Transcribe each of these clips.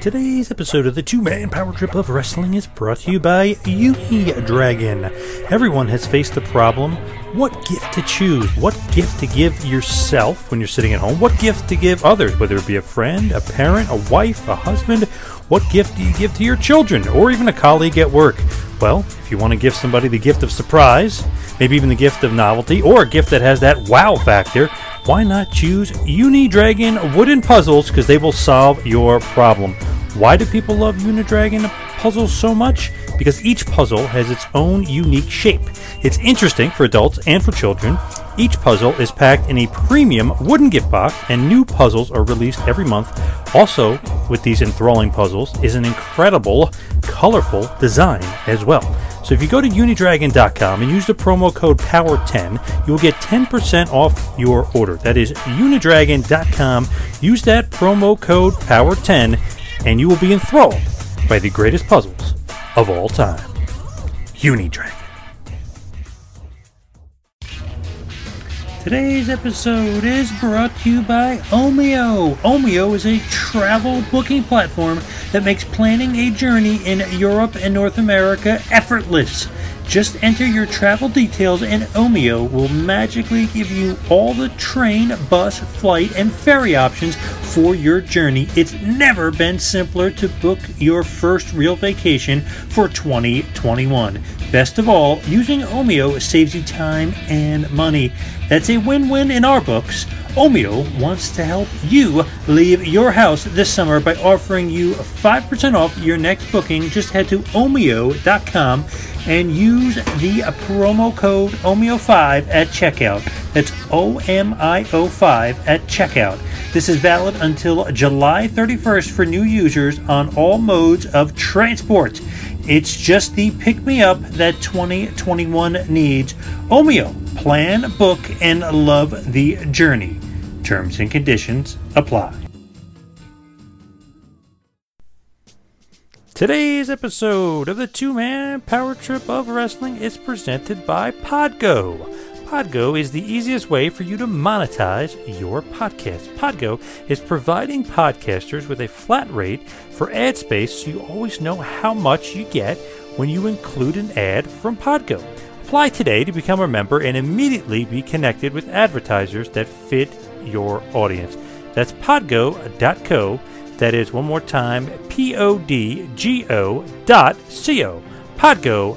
Today's episode of the two man power trip of wrestling is brought to you by Uni Dragon. Everyone has faced the problem what gift to choose, what gift to give yourself when you're sitting at home, what gift to give others, whether it be a friend, a parent, a wife, a husband. What gift do you give to your children or even a colleague at work? Well, if you want to give somebody the gift of surprise, maybe even the gift of novelty, or a gift that has that wow factor, why not choose Unidragon wooden puzzles because they will solve your problem. Why do people love Unidragon puzzles so much? Because each puzzle has its own unique shape. It's interesting for adults and for children. Each puzzle is packed in a premium wooden gift box, and new puzzles are released every month. Also, with these enthralling puzzles, is an incredible, colorful design as well. So if you go to unidragon.com and use the promo code POWER10, you will get 10% off your order. That is unidragon.com. Use that promo code POWER10 and you will be enthralled by the greatest puzzles of all time. Unidragon. Today's episode is brought to you by Omio. Omio is a travel booking platform that makes planning a journey in Europe and North America effortless. Just enter your travel details and Omio will magically give you all the train, bus, flight, and ferry options for your journey. It's never been simpler to book your first real vacation for 2021. Best of all, using Omio saves you time and money. That's a win win in our books. Omio wants to help you leave your house this summer by offering you 5% off your next booking. Just head to omio.com and use the promo code OMIO5 at checkout. That's O M I O 5 at checkout. This is valid until July 31st for new users on all modes of transport. It's just the pick me up that 2021 needs. Omio, plan, book, and love the journey. Terms and conditions apply. Today's episode of the two man power trip of wrestling is presented by Podgo. Podgo is the easiest way for you to monetize your podcast. Podgo is providing podcasters with a flat rate for ad space so you always know how much you get when you include an ad from Podgo. Apply today to become a member and immediately be connected with advertisers that fit your audience. That's podgo.co. That is one more time, P O D G O dot C O. Podgo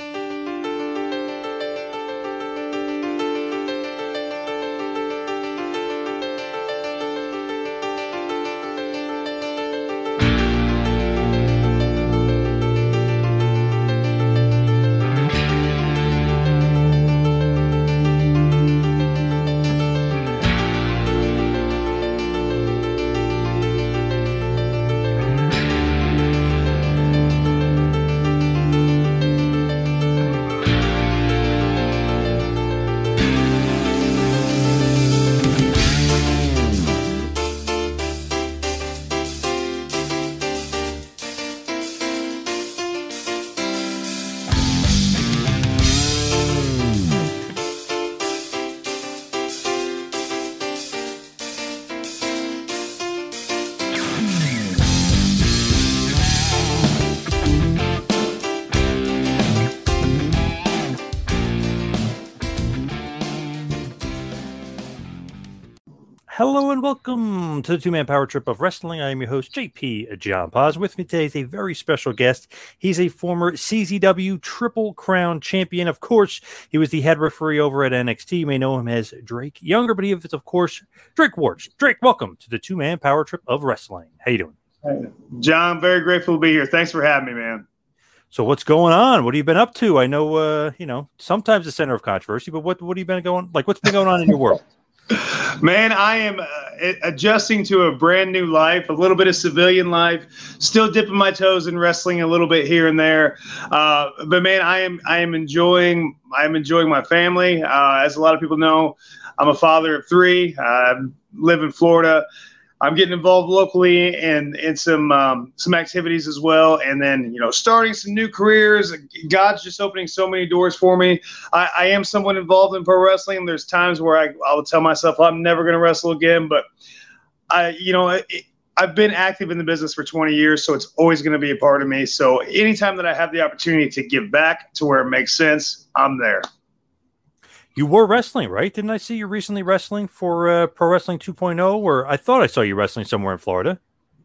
welcome to the two man power trip of wrestling. I am your host, JP John Paz. With me today is a very special guest. He's a former CZW Triple Crown champion. Of course, he was the head referee over at NXT. You may know him as Drake Younger, but he is, of course, Drake Wuertz. Drake, welcome to the two man power trip of wrestling. How you doing? John, very grateful to be here. Thanks for having me, man. So what's going on? What have you been up to? I know, uh, you know, sometimes the center of controversy, but what what have you been going like? What's been going on in your world? Man, I am uh, adjusting to a brand new life, a little bit of civilian life, still dipping my toes in wrestling a little bit here and there. Uh, but man, I am I am enjoying I am enjoying my family. Uh, as a lot of people know, I'm a father of three. I live in Florida. I'm getting involved locally and in some um, some activities as well, and then you know starting some new careers. God's just opening so many doors for me. I, I am someone involved in pro wrestling. There's times where I I will tell myself I'm never going to wrestle again, but I you know. It, I've been active in the business for 20 years, so it's always going to be a part of me. So anytime that I have the opportunity to give back to where it makes sense, I'm there. You were wrestling, right? Didn't I see you recently wrestling for uh, Pro Wrestling 2.0? Or I thought I saw you wrestling somewhere in Florida.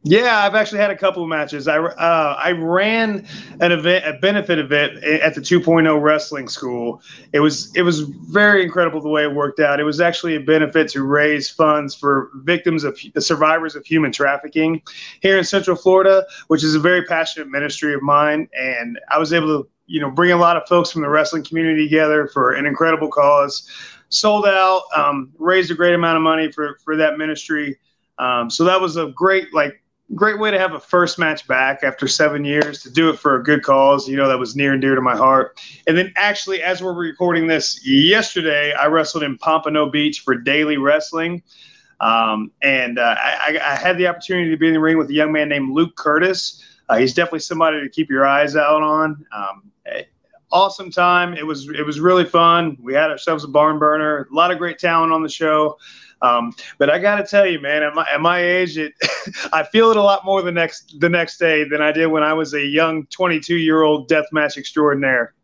Yeah, I've actually had a couple of matches. I uh, I ran an event, a benefit event at the 2.0 wrestling school. It was it was very incredible the way it worked out. It was actually a benefit to raise funds for victims of the survivors of human trafficking here in Central Florida, which is a very passionate ministry of mine. And I was able to you know, bring a lot of folks from the wrestling community together for an incredible cause. Sold out, um, raised a great amount of money for for that ministry. Um, so that was a great like great way to have a first match back after seven years to do it for a good cause. You know, that was near and dear to my heart. And then actually, as we're recording this yesterday, I wrestled in Pompano Beach for daily wrestling. Um, and uh, I, I, had the opportunity to be in the ring with a young man named Luke Curtis. Uh, he's definitely somebody to keep your eyes out on. Um, awesome time. It was it was really fun. We had ourselves a barn burner. A lot of great talent on the show. Um, but I got to tell you, man, at my, at my age, it, I feel it a lot more the next the next day than I did when I was a young 22 year old deathmatch extraordinaire.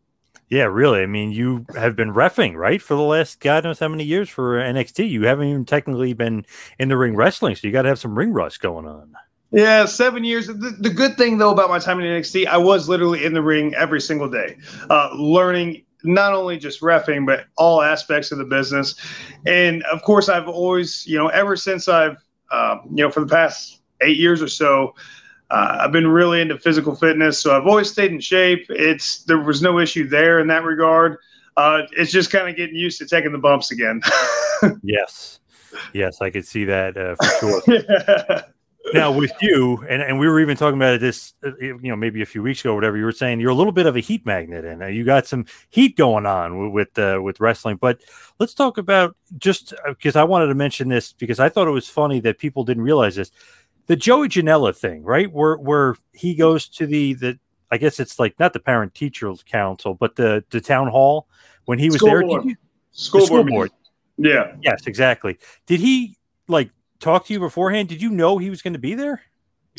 Yeah, really. I mean, you have been refing right for the last God knows how many years for NXT. You haven't even technically been in the ring wrestling, so you got to have some ring rust going on. Yeah, seven years. The, the, good thing though about my time in NXT, I was literally in the ring every single day, uh, learning not only just refing but all aspects of the business. And of course, I've always, you know, ever since I've, uh, you know, for the past eight years or so, uh, I've been really into physical fitness. So I've always stayed in shape. It's there was no issue there in that regard. Uh, it's just kind of getting used to taking the bumps again. yes, yes, I could see that uh, for sure. yeah now with you and, and we were even talking about this uh, you know maybe a few weeks ago whatever you were saying you're a little bit of a heat magnet and uh, you got some heat going on with uh, with wrestling. But let's talk about just because uh, i wanted to mention this because i thought it was funny that people didn't realize this. The joey janela thing right where where he goes to the the i guess it's like not the parent teacher council but the the town hall. When he was school there board. You, school, the school board. board. Yeah. Yes exactly. Did he like talk to you beforehand? Did you know he was going to be there?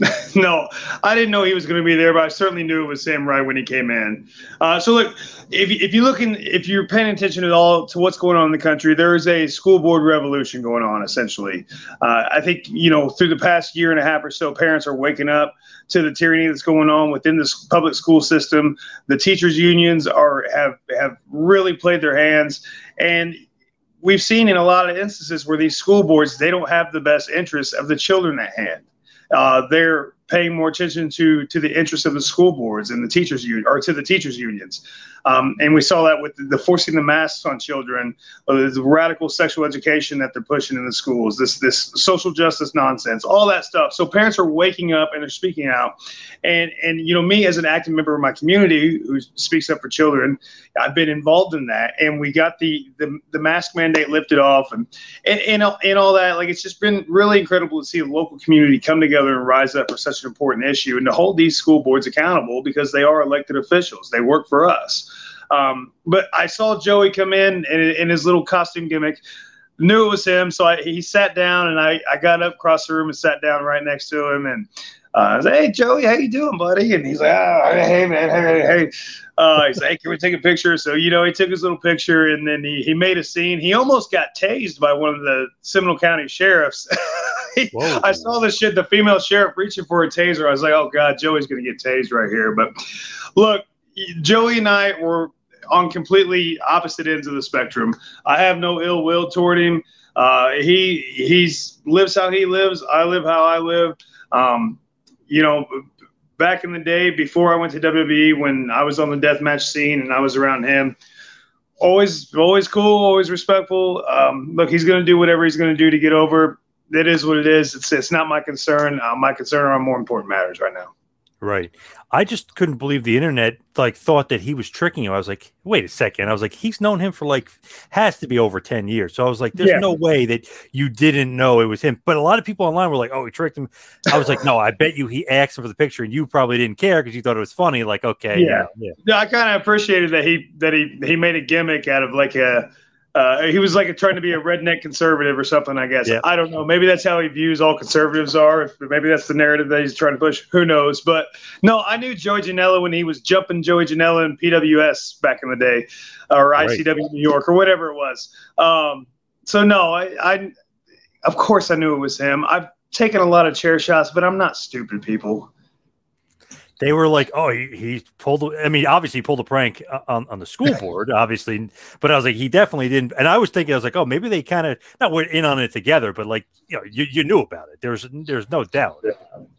no, I didn't know he was going to be there, but I certainly knew it was Sam Wright when he came in. Uh, so look, if if you look in, if you're paying attention at all to what's going on in the country, there is a school board revolution going on. Essentially, uh, I think you know through the past year and a half or so, parents are waking up to the tyranny that's going on within the public school system. The teachers' unions are have have really played their hands, and we've seen in a lot of instances where these school boards they don't have the best interests of the children at hand. Uh, they're paying more attention to to the interests of the school boards and the teachers union or to the teachers unions. Um, and we saw that with the, the forcing the masks on children, uh, the radical sexual education that they're pushing in the schools, this this social justice nonsense, all that stuff. So parents are waking up and they're speaking out. And and you know me as an active member of my community who speaks up for children, I've been involved in that. And we got the the, the mask mandate lifted off and, and and and all that. Like it's just been really incredible to see the local community come together and rise up for such an important issue and to hold these school boards accountable because they are elected officials. They work for us. Um, but I saw Joey come in, in in his little costume gimmick. Knew it was him, so I, he sat down, and I, I got up across the room and sat down right next to him, and uh, I was like, "Hey, Joey, how you doing, buddy?" And he's like, oh, "Hey, man, hey, hey." Uh, he's like, hey, "Can we take a picture?" So you know, he took his little picture, and then he, he made a scene. He almost got tased by one of the Seminole County sheriffs. I saw this shit, the female sheriff reaching for a taser. I was like, "Oh God, Joey's gonna get tased right here." But look, Joey and I were on completely opposite ends of the spectrum. I have no ill will toward him. Uh, he he's lives how he lives. I live how I live. Um, you know, back in the day before I went to WWE, when I was on the deathmatch scene and I was around him, always always cool, always respectful. Um, look, he's going to do whatever he's going to do to get over. It is what it is. It's it's not my concern. Uh, my concern are more important matters right now. Right. I just couldn't believe the internet like thought that he was tricking him. I was like, wait a second. I was like, he's known him for like has to be over 10 years. So I was like, there's Yeah. no way that you didn't know it was him. But a lot of people online were like, oh, he tricked him. I was like, no, I bet you he asked him for the picture and you probably didn't care because you thought it was funny. Like, okay, Yeah. yeah. Yeah, I kind of appreciated that he that he he made a gimmick out of like a. Uh, he was like trying to be a redneck conservative or something. I guess Yeah. I don't know. Maybe that's how he views all conservatives are. Maybe that's the narrative that he's trying to push. Who knows? But no, I knew Joey Janela when he was jumping Joey Janela in PWS back in the day, or Right. ICW New York, or whatever it was. Um, so no, I, I of course I knew it was him. I've taken a lot of chair shots, but I'm not stupid, people. They were like, oh, he, he pulled, I mean, obviously he pulled a prank uh, on, on the school board, obviously, but I was like, he definitely didn't. And I was thinking, I was like, oh, maybe they kind of, not we're in on it together, but like, you know, you, you knew about it. There's, there's no doubt.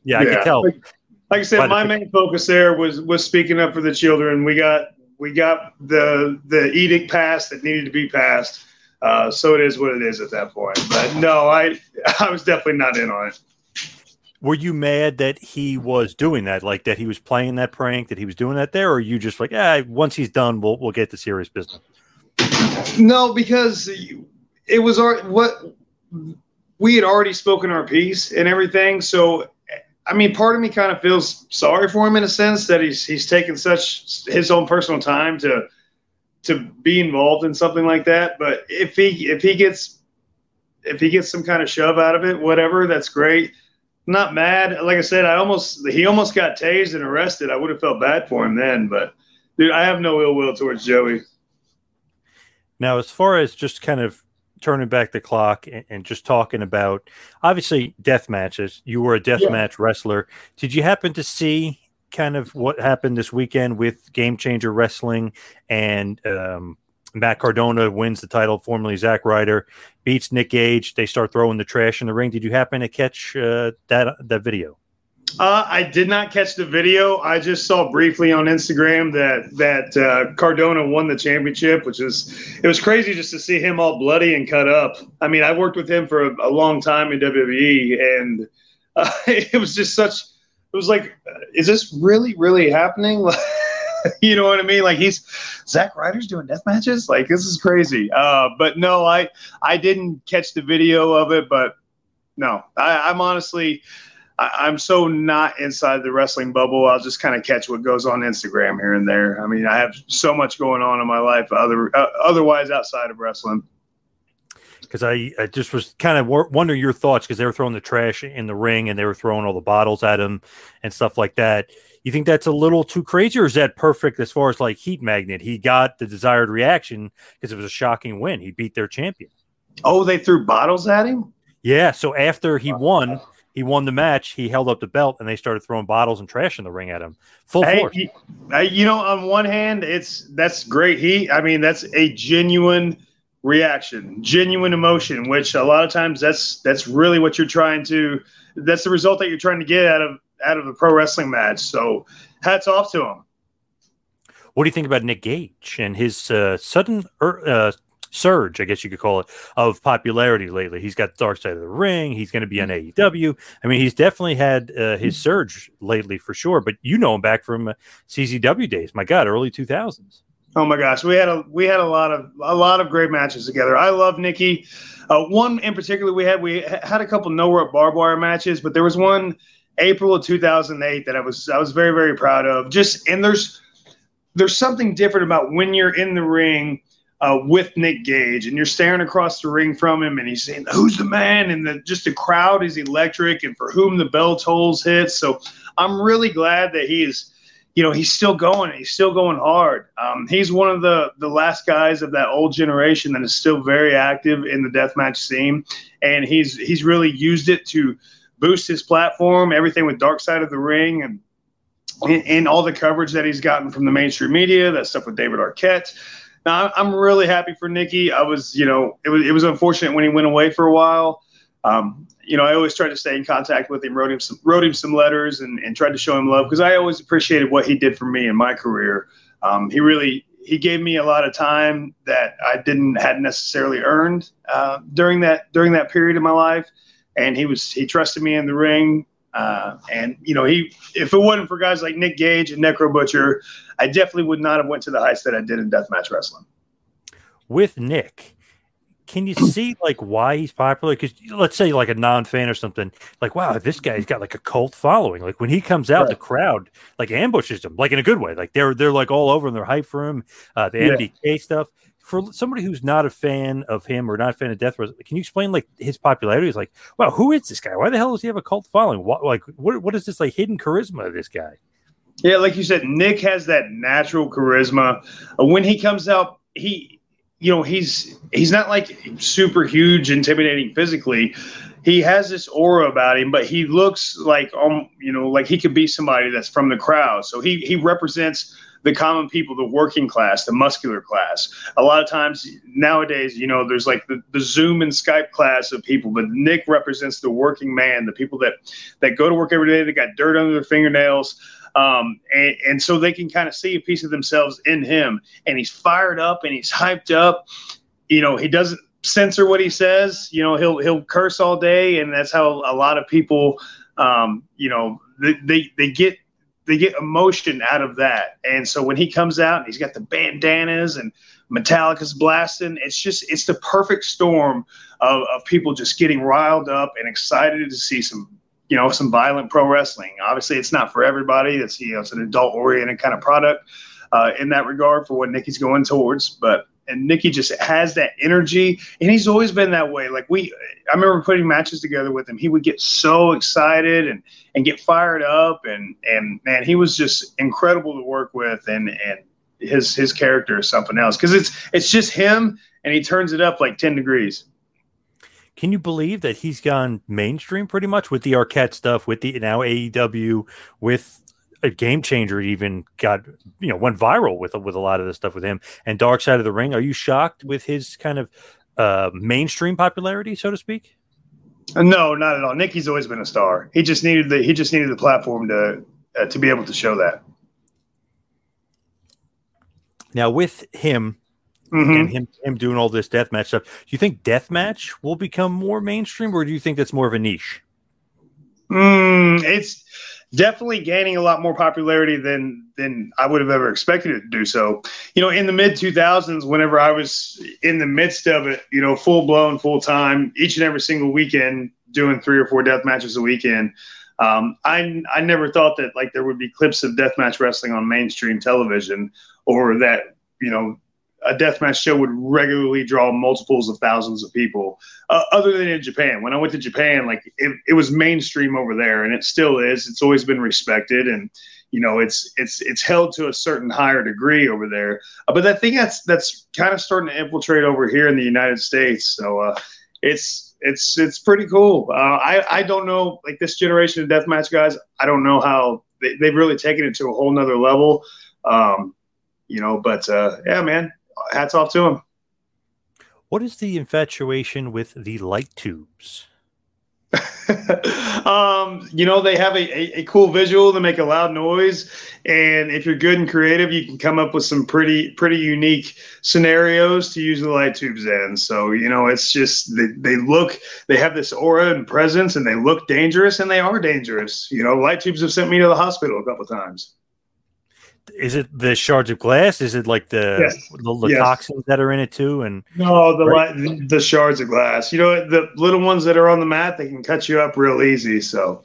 Yeah, I Yeah. could tell. Like, like I said, my main focus there was was speaking up for the children. We got we got the the edict passed that needed to be passed. Uh, so it is what it is at that point. But no, I I was definitely not in on it. Were you mad that he was doing that, like that he was playing that prank, that he was doing that there, or you just like, ah, once he's done, we'll we'll get to serious business? No, because it was our what we had already spoken our piece and everything. So, I mean, part of me kind of feels sorry for him in a sense that he's he's taken such his own personal time to to be involved in something like that. But if he if he gets if he gets some kind of shove out of it, whatever, that's great. Not mad. Like I said, I almost he almost got tased and arrested. I would have felt bad for him then, but dude, I have no ill will towards Joey. Now, as far as just kind of turning back the clock and, and just talking about obviously death matches, you were a death Yeah. match wrestler. Did you happen to see kind of what happened this weekend with Game Changer Wrestling and um, Matt Cardona wins the title, formerly Zack Ryder, beats Nick Gage. They start throwing the trash in the ring. Did you happen to catch uh, that that video? Uh, I did not catch the video. I just saw briefly on Instagram that that uh, Cardona won the championship, which is it was crazy just to see him all bloody and cut up. I mean, I worked with him for a, a long time in WWE, and uh, it was just such. It was like, uh, is this really, really happening? you know what I mean? Like he's Zack Ryder's doing death matches. Like this is crazy. Uh, but no, I I didn't catch the video of it, but no, I, I'm honestly. I, I'm so not inside the wrestling bubble. I'll just kind of catch what goes on Instagram here and there. I mean, I have so much going on in my life, other uh, otherwise outside of wrestling. because I, I just was kind of w- wondering your thoughts because they were throwing the trash in the ring and they were throwing all the bottles at him and stuff like that. You think that's a little too crazy, or is that perfect as far as like heat magnet? He got the desired reaction because it was a shocking win. He beat their champion. Oh, they threw bottles at him. Yeah. So after he won, he won the match. He held up the belt and they started throwing bottles and trash in the ring at him. Full Hey, force. you, uh, you know, on one hand, it's that's great heat. I mean, that's a genuine reaction, genuine emotion, which a lot of times that's that's really what you're trying to. That's the result that you're trying to get out of out of a pro wrestling match. So, hats off to him. What do you think about Nick Gage and his uh, sudden er, uh, surge, I guess you could call it, of popularity lately? He's got Dark Side of the Ring. He's going to be on AEW. I mean, he's definitely had uh, his surge lately for sure. But you know him back from uh, CZW days. My God, early two thousands. Oh my gosh, we had a we had a lot of a lot of great matches together. I love Nikki. Uh, one in particular, we had we had a couple nowhere barbed wire matches, but there was one April of 2008 that I was I was very very proud of. Just and there's there's something different about when you're in the ring uh, with Nick Gage and you're staring across the ring from him and he's saying, "Who's the man?" and the just the crowd is electric and for whom the bell tolls hits. So I'm really glad that he is you know he's still going he's still going hard um, he's one of the the last guys of that old generation that is still very active in the deathmatch scene and he's he's really used it to boost his platform everything with dark side of the ring and and, all the coverage that he's gotten from the mainstream media that stuff with david arquette. Now i'm really happy for nikki. I was you know it was, it was unfortunate when he went away for a while. Um, you know, I always tried to stay in contact with him, wrote him some, wrote him some letters, and, and tried to show him love because I always appreciated what he did for me in my career. Um, he really he gave me a lot of time that I didn't hadn't necessarily earned uh, during that during that period of my life, and he was he trusted me in the ring. Uh, and you know, he if it wasn't for guys like Nick Gage and Necro Butcher, I definitely would not have went to the heights that I did in deathmatch wrestling. With Nick, can you see like why he's popular? Because let's say like a non-fan or something, like wow, this guy's got like a cult following. Like when he comes out, right. the crowd like ambushes him, like in a good way. Like they're they're like all over and they're hyped for him. Uh, the yeah. MDK stuff for somebody who's not a fan of him or not a fan of Death Row, can you explain like his popularity? Is like, wow, who is this guy? Why the hell does he have a cult following? What like what what is this like hidden charisma of this guy? Yeah, like you said, Nick has that natural charisma. Uh, when he comes out, he you know, he's he's not like super huge, intimidating physically. He has this aura about him, but he looks like um, you know, like he could be somebody that's from the crowd. So he he represents the common people, the working class, the muscular class. A lot of times nowadays, you know, there's like the, the Zoom and Skype class of people, but Nick represents the working man, the people that that go to work every day, that got dirt under their fingernails. Um, and, and so they can kind of see a piece of themselves in him. And he's fired up and he's hyped up. You know, he doesn't censor what he says. You know, he'll he'll curse all day, and that's how a lot of people, um, you know, they, they they get they get emotion out of that. And so when he comes out and he's got the bandanas and Metallica's blasting, it's just it's the perfect storm of, of people just getting riled up and excited to see some you know some violent pro wrestling. Obviously, it's not for everybody. It's you know it's an adult oriented kind of product uh, in that regard for what Nikki's going towards, but and Nikki just has that energy, and he's always been that way. Like we, I remember putting matches together with him. He would get so excited and and get fired up, and and man, he was just incredible to work with, and and his his character is something else because it's it's just him, and he turns it up like ten degrees. Can you believe that he's gone mainstream pretty much with the Arquette stuff, with the now AEW, with a game changer even got you know went viral with with a lot of this stuff with him and Dark Side of the Ring. Are you shocked with his kind of uh, mainstream popularity, so to speak? No, not at all. Nikki's always been a star. He just needed the he just needed the platform to uh, to be able to show that. Now with him mm-hmm. and him him doing all this deathmatch stuff, do you think deathmatch will become more mainstream, or do you think that's more of a niche? Mm, it's definitely gaining a lot more popularity than than I would have ever expected it to do so. You know, in the mid 2000s, whenever I was in the midst of it, you know, full blown, full time, each and every single weekend, doing three or four death matches a weekend. Um, I I never thought that like there would be clips of deathmatch wrestling on mainstream television, or that you know a deathmatch show would regularly draw multiples of thousands of people. Uh, other than in Japan, when I went to Japan, like it, it was mainstream over there, and it still is. It's always been respected, and you know it's it's it's held to a certain higher degree over there. Uh, but that thing that's that's kind of starting to infiltrate over here in the United States. So uh, it's it's it's pretty cool. Uh, I I don't know like this generation of deathmatch guys. I don't know how they, they've really taken it to a whole nother level. Um, you know, but uh, yeah, man, hats off to him. What is the infatuation with the light tubes? um, you know, they have a, a, a, cool visual to make a loud noise. And if you're good and creative, you can come up with some pretty, pretty unique scenarios to use the light tubes in. So, you know, it's just, they, they look, they have this aura and presence and they look dangerous and they are dangerous. You know, light tubes have sent me to the hospital a couple times is it the shards of glass? Is it like the yes. the, the yes. toxins that are in it too? And no, the right? the shards of glass. You know, the little ones that are on the mat, they can cut you up real easy. So.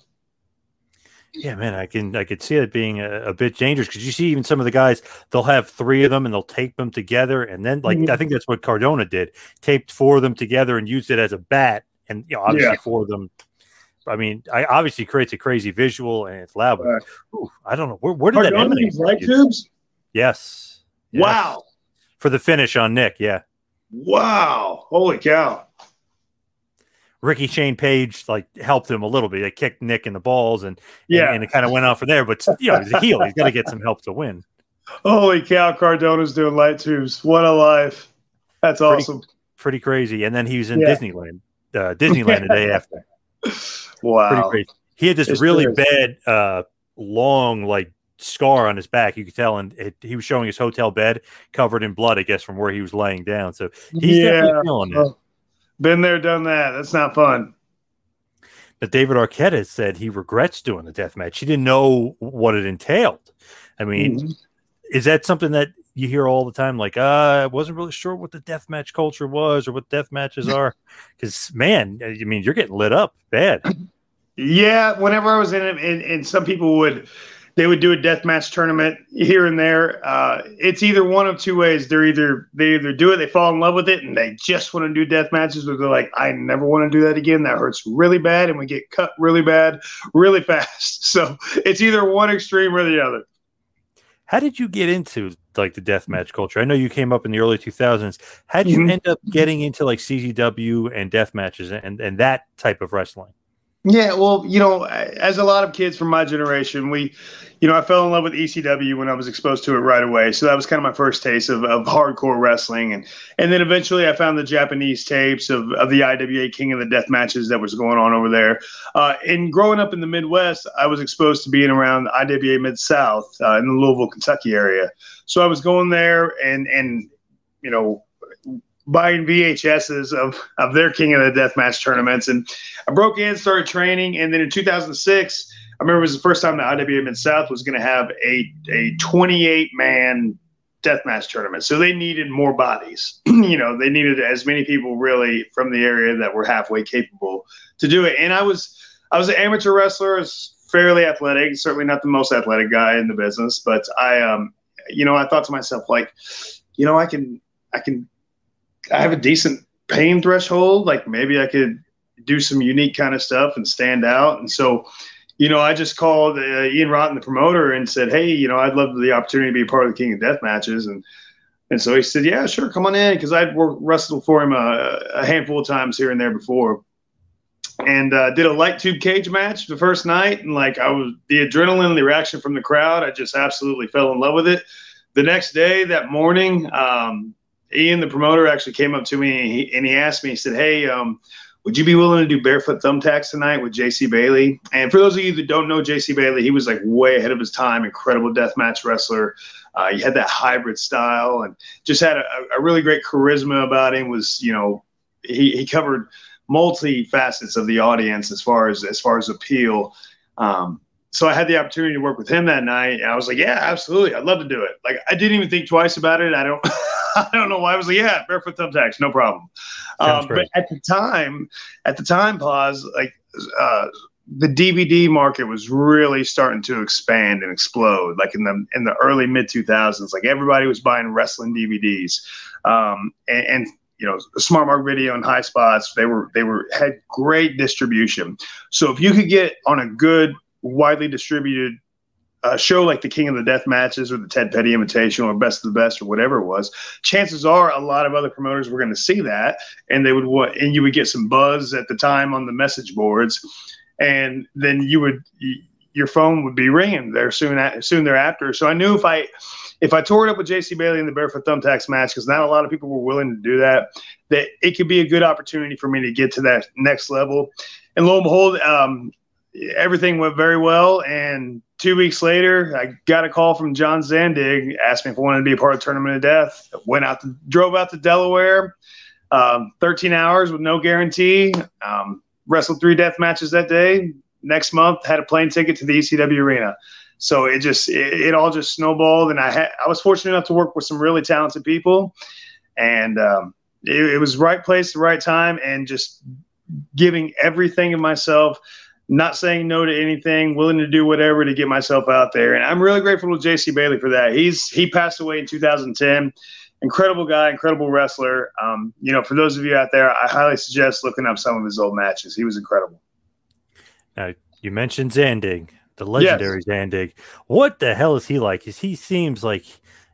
Yeah, man, I can I could see it being a, a bit dangerous because you see even some of the guys they'll have three of them and they'll tape them together and then like mm-hmm. I think that's what Cardona did taped four of them together and used it as a bat and you know obviously yeah. four of them I mean, I obviously creates a crazy visual and it's loud, but right. ooh, I don't know where, where did that emanate? Light tubes? Yes. yes. Wow. For the finish on Nick, yeah. Wow. Holy cow. Ricky Shane Page like helped him a little bit. They kicked Nick in the balls and yeah, and, and it kind of went off from there. But you know, he's a heel. He's got to get some help to win. Holy cow, Cardona's doing light tubes. What a life. That's pretty, awesome. Pretty crazy. And then he was in yeah. Disneyland, uh, Disneyland the day after. Wow. He had this it's really bad, uh, long, like scar on his back. You could tell, and it, he was showing his hotel bed covered in blood, I guess, from where he was laying down. So he's Yeah. feeling it. Oh, been there, done that. That's not fun. But David Arquette has said he regrets doing the death match. He didn't know what it entailed. I mean, Mhm. is that something that you hear all the time? Like, uh, I wasn't really sure what the death match culture was or what death matches are. Because, man, I mean, you're getting lit up bad. Yeah, whenever I was in it, and, and some people would, they would do a death match tournament here and there. Uh, it's either one of two ways. They're either they either do it, they fall in love with it, and they just want to do death matches, or they're like, I never want to do that again. That hurts really bad, and we get cut really bad, really fast. So it's either one extreme or the other. How did you get into like the death match culture? I know you came up in the early 2000s. How did you Mhm. end up getting into like CZW and death matches and, and that type of wrestling? Yeah, well, you know, as a lot of kids from my generation, we, you know, I fell in love with ECW when I was exposed to it right away. So that was kind of my first taste of, of hardcore wrestling, and and then eventually I found the Japanese tapes of, of the IWA King of the Death matches that was going on over there. Uh, and growing up in the Midwest, I was exposed to being around IWA Mid South uh, in the Louisville, Kentucky area. So I was going there and and you know buying VHSs of of their King of the Death match tournaments, and I broke in, started training, and then in 2006, I remember it was the first time the IWA Mid South was going to have a a 28 man death match tournament. So they needed more bodies. you know, they needed as many people really from the area that were halfway capable to do it. And I was I was an amateur wrestler, I was fairly athletic, certainly not the most athletic guy in the business, but I um you know, I thought to myself like, you know, I can I can I have a decent pain threshold, like maybe I could do some unique kind of stuff and stand out. And so, you know, I just called uh, Ian Rotten, the promoter, and said, "Hey, you know, I'd love the opportunity to be part of the King of Death matches." And and so he said, "Yeah, sure, come on in," because I'd worked wrestled for him a, a handful of times here and there before. And uh, did a light tube cage match the first night, and like I was the adrenaline, the reaction from the crowd, I just absolutely fell in love with it. The next day, that morning, um, Ian, the promoter, actually came up to me and he, and he asked me, he said, Hey, um, would you be willing to do barefoot thumbtacks tonight with JC Bailey? And for those of you that don't know JC Bailey, he was like way ahead of his time, incredible deathmatch wrestler. Uh, he had that hybrid style and just had a, a really great charisma about him. Was you know he, he covered multi facets of the audience as far as as far as appeal. Um, so I had the opportunity to work with him that night, and I was like, "Yeah, absolutely, I'd love to do it." Like I didn't even think twice about it. I don't, I don't know why. I was like, "Yeah, barefoot thumbtacks, no problem." Um, but at the time, at the time, pause like uh, the DVD market was really starting to expand and explode. Like in the in the early mid two thousands, like everybody was buying wrestling DVDs, um, and, and you know, Smart Mark Video and High Spots, they were they were had great distribution. So if you could get on a good, widely distributed uh, show like the King of the Death matches or the Ted Petty Invitational or Best of the Best or whatever it was, chances are a lot of other promoters were going to see that, and they would want, and you would get some buzz at the time on the message boards, and then you would your phone would be ringing there soon soon thereafter. So I knew if I if I tore it up with JC Bailey in the Barefoot Thumbtacks match, because not a lot of people were willing to do that, that it could be a good opportunity for me to get to that next level. And lo and behold, um, everything went very well. And two weeks later, I got a call from John Zandig, asked me if I wanted to be a part of Tournament of Death. Went out to, drove out to Delaware, um, 13 hours with no guarantee. Um, wrestled three death matches that day. Next month, had a plane ticket to the ECW arena. So it just it, it all just snowballed, and I had I was fortunate enough to work with some really talented people, and um, it, it was right place, the right time, and just giving everything of myself not saying no to anything, willing to do whatever to get myself out there. And I'm really grateful to JC Bailey for that. He's he passed away in 2010. Incredible guy, incredible wrestler. Um, you know, for those of you out there, I highly suggest looking up some of his old matches. He was incredible. Now, you mentioned Zandig, the legendary Zandig. What the hell is he like? Is he seems like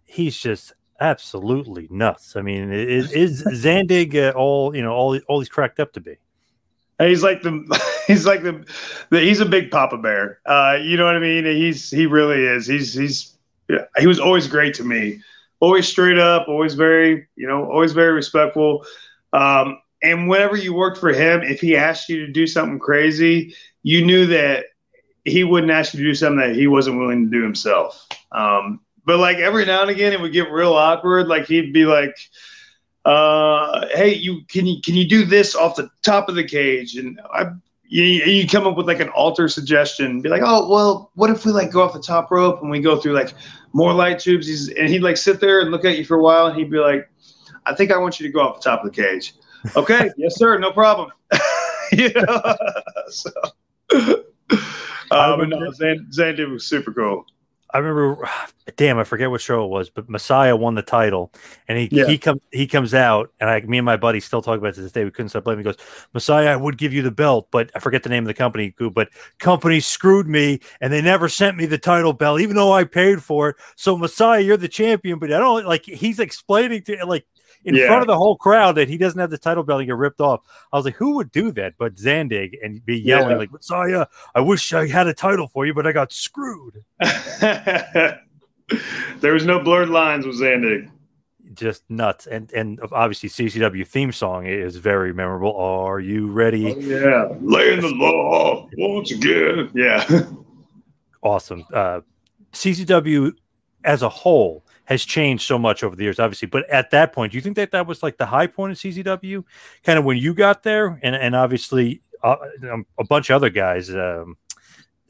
he's just absolutely nuts. I mean, is, is Zandig uh, all you know all all he's cracked up to be? He's like the he's like the, the he's a big Papa Bear. Uh, you know what I mean? He's he really is. He's he's yeah, he was always great to me. Always straight up, always very, you know, always very respectful. Um, and whenever you worked for him, if he asked you to do something crazy, you knew that he wouldn't ask you to do something that he wasn't willing to do himself. Um, but like every now and again, it would get real awkward. Like he'd be like, uh, "Hey, you can you can you do this off the top of the cage?" And I, you, you come up with like an alter suggestion. Be like, "Oh, well, what if we like go off the top rope and we go through like more light tubes?" He's, and he'd like sit there and look at you for a while, and he'd be like, "I think I want you to go off the top of the cage." Okay, yes, sir, no problem. you know, so. Uh, but no, Zan, was super cool. I remember, damn, I forget what show it was, but Messiah won the title, and he yeah. he comes he comes out, and I, me and my buddy still talk about this day. We couldn't stop blaming. He goes, Messiah, I would give you the belt, but I forget the name of the company. But company screwed me, and they never sent me the title belt, even though I paid for it. So Messiah, you're the champion, but I don't like. He's explaining to like in yeah. front of the whole crowd that he doesn't have the title belt and get ripped off. I was like, who would do that but Zandig and be yelling yeah. like, Messiah, I wish I had a title for you, but I got screwed. there was no blurred lines with Zandig. Just nuts. And and obviously CZW theme song is very memorable. Are you ready? Oh, yeah. Laying the law once again. Yeah. awesome. Uh CZW as a whole has changed so much over the years, obviously. But at that point, do you think that that was like the high point of CZW, kind of when you got there, and and obviously uh, um, a bunch of other guys. Um,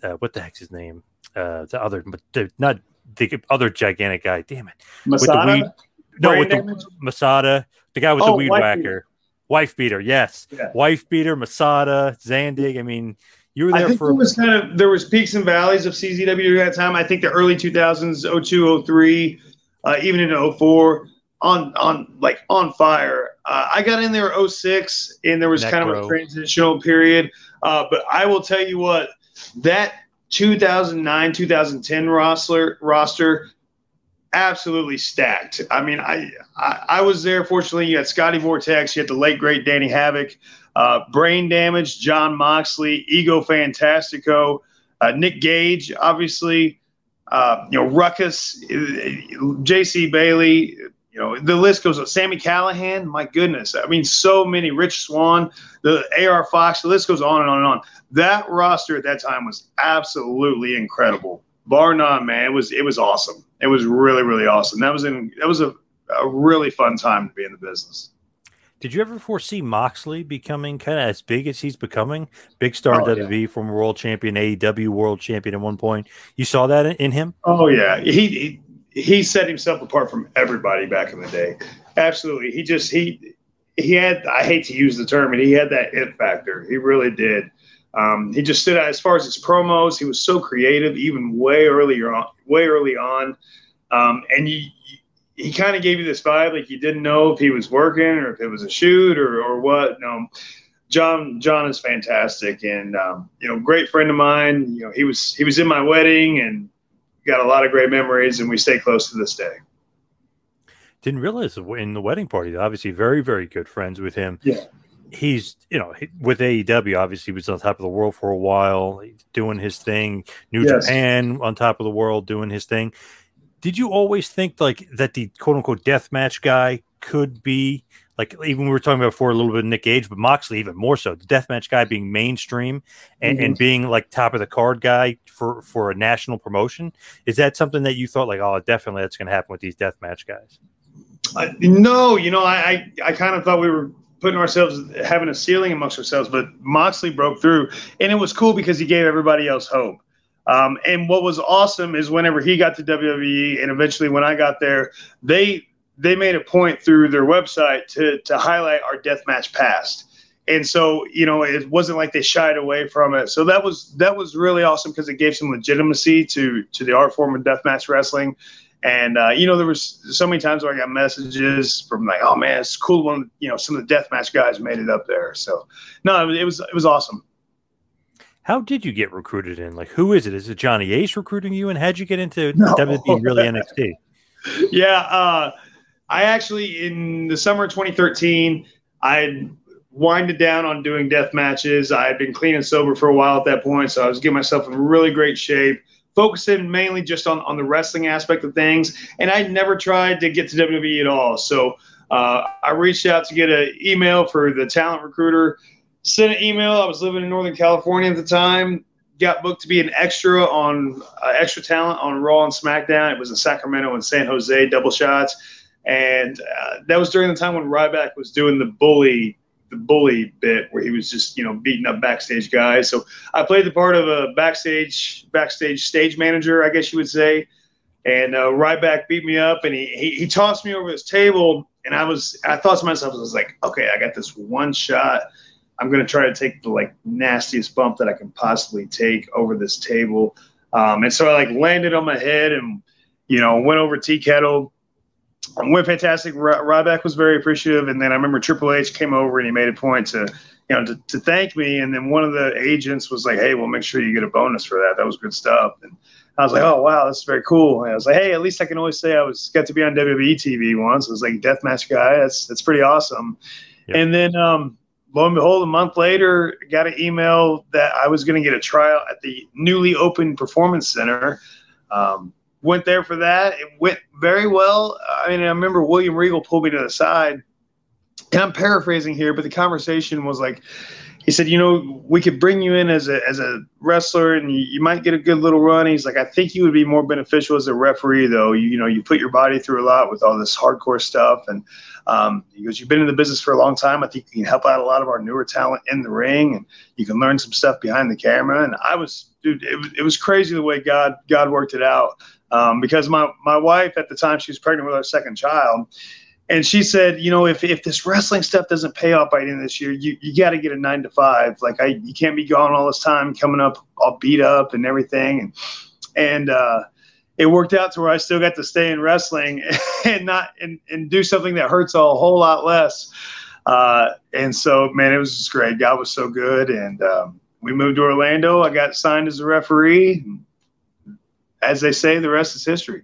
uh, what the heck's his name? Uh, the other, but the, not the other gigantic guy. Damn it, Masada. With the weed, no, with the Masada, the guy with oh, the weed whacker, beater. wife beater. Yes, yeah. wife beater, Masada, Zandig. I mean, you were there I think for. There was kind of there was peaks and valleys of CZW at that time. I think the early 2000s, 02, 03 uh, even in 04 on on like on fire. Uh, I got in there 06 and there was Neck kind of a transitional period. Uh, but I will tell you what that 2009 2010 roster roster absolutely stacked. I mean, I, I, I was there. Fortunately, you had Scotty Vortex, you had the late great Danny Havoc, uh, Brain Damage, John Moxley, Ego Fantastico, uh, Nick Gage, obviously uh, you know, Ruckus, J.C. Bailey, you know, the list goes on. Sami Callihan, my goodness. I mean, so many. Rich Swann, the AR Fox, the list goes on and on and on. That roster at that time was absolutely incredible. Bar none, man. It was it was awesome. It was really, really awesome. That was in that was a, a really fun time to be in the business. Did you ever foresee Moxley becoming kind of as big as he's becoming? Big star oh, WWE, yeah. former world champion, AEW world champion at one point. You saw that in him? Oh yeah, he, he he set himself apart from everybody back in the day. Absolutely, he just he he had. I hate to use the term, and he had that it factor. He really did. Um, he just stood out as far as his promos. He was so creative, even way earlier on. Way early on, um, and you he kind of gave you this vibe like you didn't know if he was working or if it was a shoot or, or what. No, John John is fantastic and um, you know great friend of mine. You know he was he was in my wedding and got a lot of great memories and we stay close to this day. Didn't realize in the wedding party, obviously very very good friends with him. Yeah. He's, you know, with AEW, obviously, he was on top of the world for a while, doing his thing. New yes. Japan on top of the world, doing his thing did you always think like that the quote unquote death match guy could be like even we were talking about before a little bit of Nick Gage, but Moxley even more so. The deathmatch guy being mainstream and, mm-hmm. and, being like top of the card guy for for a national promotion. Is that something that you thought like, oh, definitely that's going to happen with these deathmatch guys? Uh, no, you know, I I, I kind of thought we were putting ourselves having a ceiling amongst ourselves, but Moxley broke through, and it was cool because he gave everybody else hope. Um, and what was awesome is whenever he got to WWE, and eventually when I got there, they they made a point through their website to to highlight our deathmatch past. And so, you know, it wasn't like they shied away from it. So that was that was really awesome because it gave some legitimacy to to the art form of deathmatch wrestling. And uh, you know, there was so many times where I got messages from like, "Oh man, it's cool when you know some of the deathmatch guys made it up there." So, no, it was it was awesome. How did you get recruited in? Like, who is it? Is it Johnny Ace recruiting you? And how'd you get into no. WWE really NXT? yeah, uh, I actually in the summer of 2013, I had winded down on doing death matches. I had been clean and sober for a while at that point, so I was getting myself in really great shape, focusing mainly just on on the wrestling aspect of things. And I'd never tried to get to WWE at all, so uh, I reached out to get an email for the talent recruiter sent an email. I was living in Northern California at the time. got booked to be an extra on uh, extra talent on Raw and SmackDown. It was in Sacramento and San Jose, double shots, and uh, that was during the time when Ryback was doing the bully the bully bit where he was just you know beating up backstage guys. So I played the part of a backstage backstage stage manager, I guess you would say. And uh, Ryback beat me up, and he, he he tossed me over his table, and I was I thought to myself, I was like, okay, I got this one shot. I'm gonna try to take the like nastiest bump that I can possibly take over this table. Um, and so I like landed on my head and you know went over tea kettle went fantastic. Ryback was very appreciative, and then I remember Triple H came over and he made a point to, you know, to, to thank me. And then one of the agents was like, "Hey, we'll make sure you get a bonus for that. That was good stuff." And I was like, "Oh wow, that's very cool." And I was like, "Hey, at least I can always say I was got to be on WWE TV once. I was like deathmatch guy. That's that's pretty awesome." Yep. And then um, lo and behold, a month later, got an email that I was going to get a trial at the newly opened Performance Center. Um, went there for that. It went very well. I mean, I remember William Regal pulled me to the side, and I'm paraphrasing here, but the conversation was like, he said, you know, we could bring you in as a as a wrestler, and you, you might get a good little run. He's like, I think you would be more beneficial as a referee, though. You, you know, you put your body through a lot with all this hardcore stuff, and um, he goes, you've been in the business for a long time. I think you can help out a lot of our newer talent in the ring, and you can learn some stuff behind the camera. And I was, dude, it, it was crazy the way God God worked it out um, because my my wife at the time she was pregnant with our second child, and she said, you know, if if this wrestling stuff doesn't pay off by the end of this year, you you got to get a nine to five. Like I, you can't be gone all this time, coming up all beat up and everything, and and uh, it worked out to where I still got to stay in wrestling and not and, and do something that hurts a whole lot less. Uh, and so, man, it was just great. God was so good, and um, we moved to Orlando. I got signed as a referee as they say, the rest is history.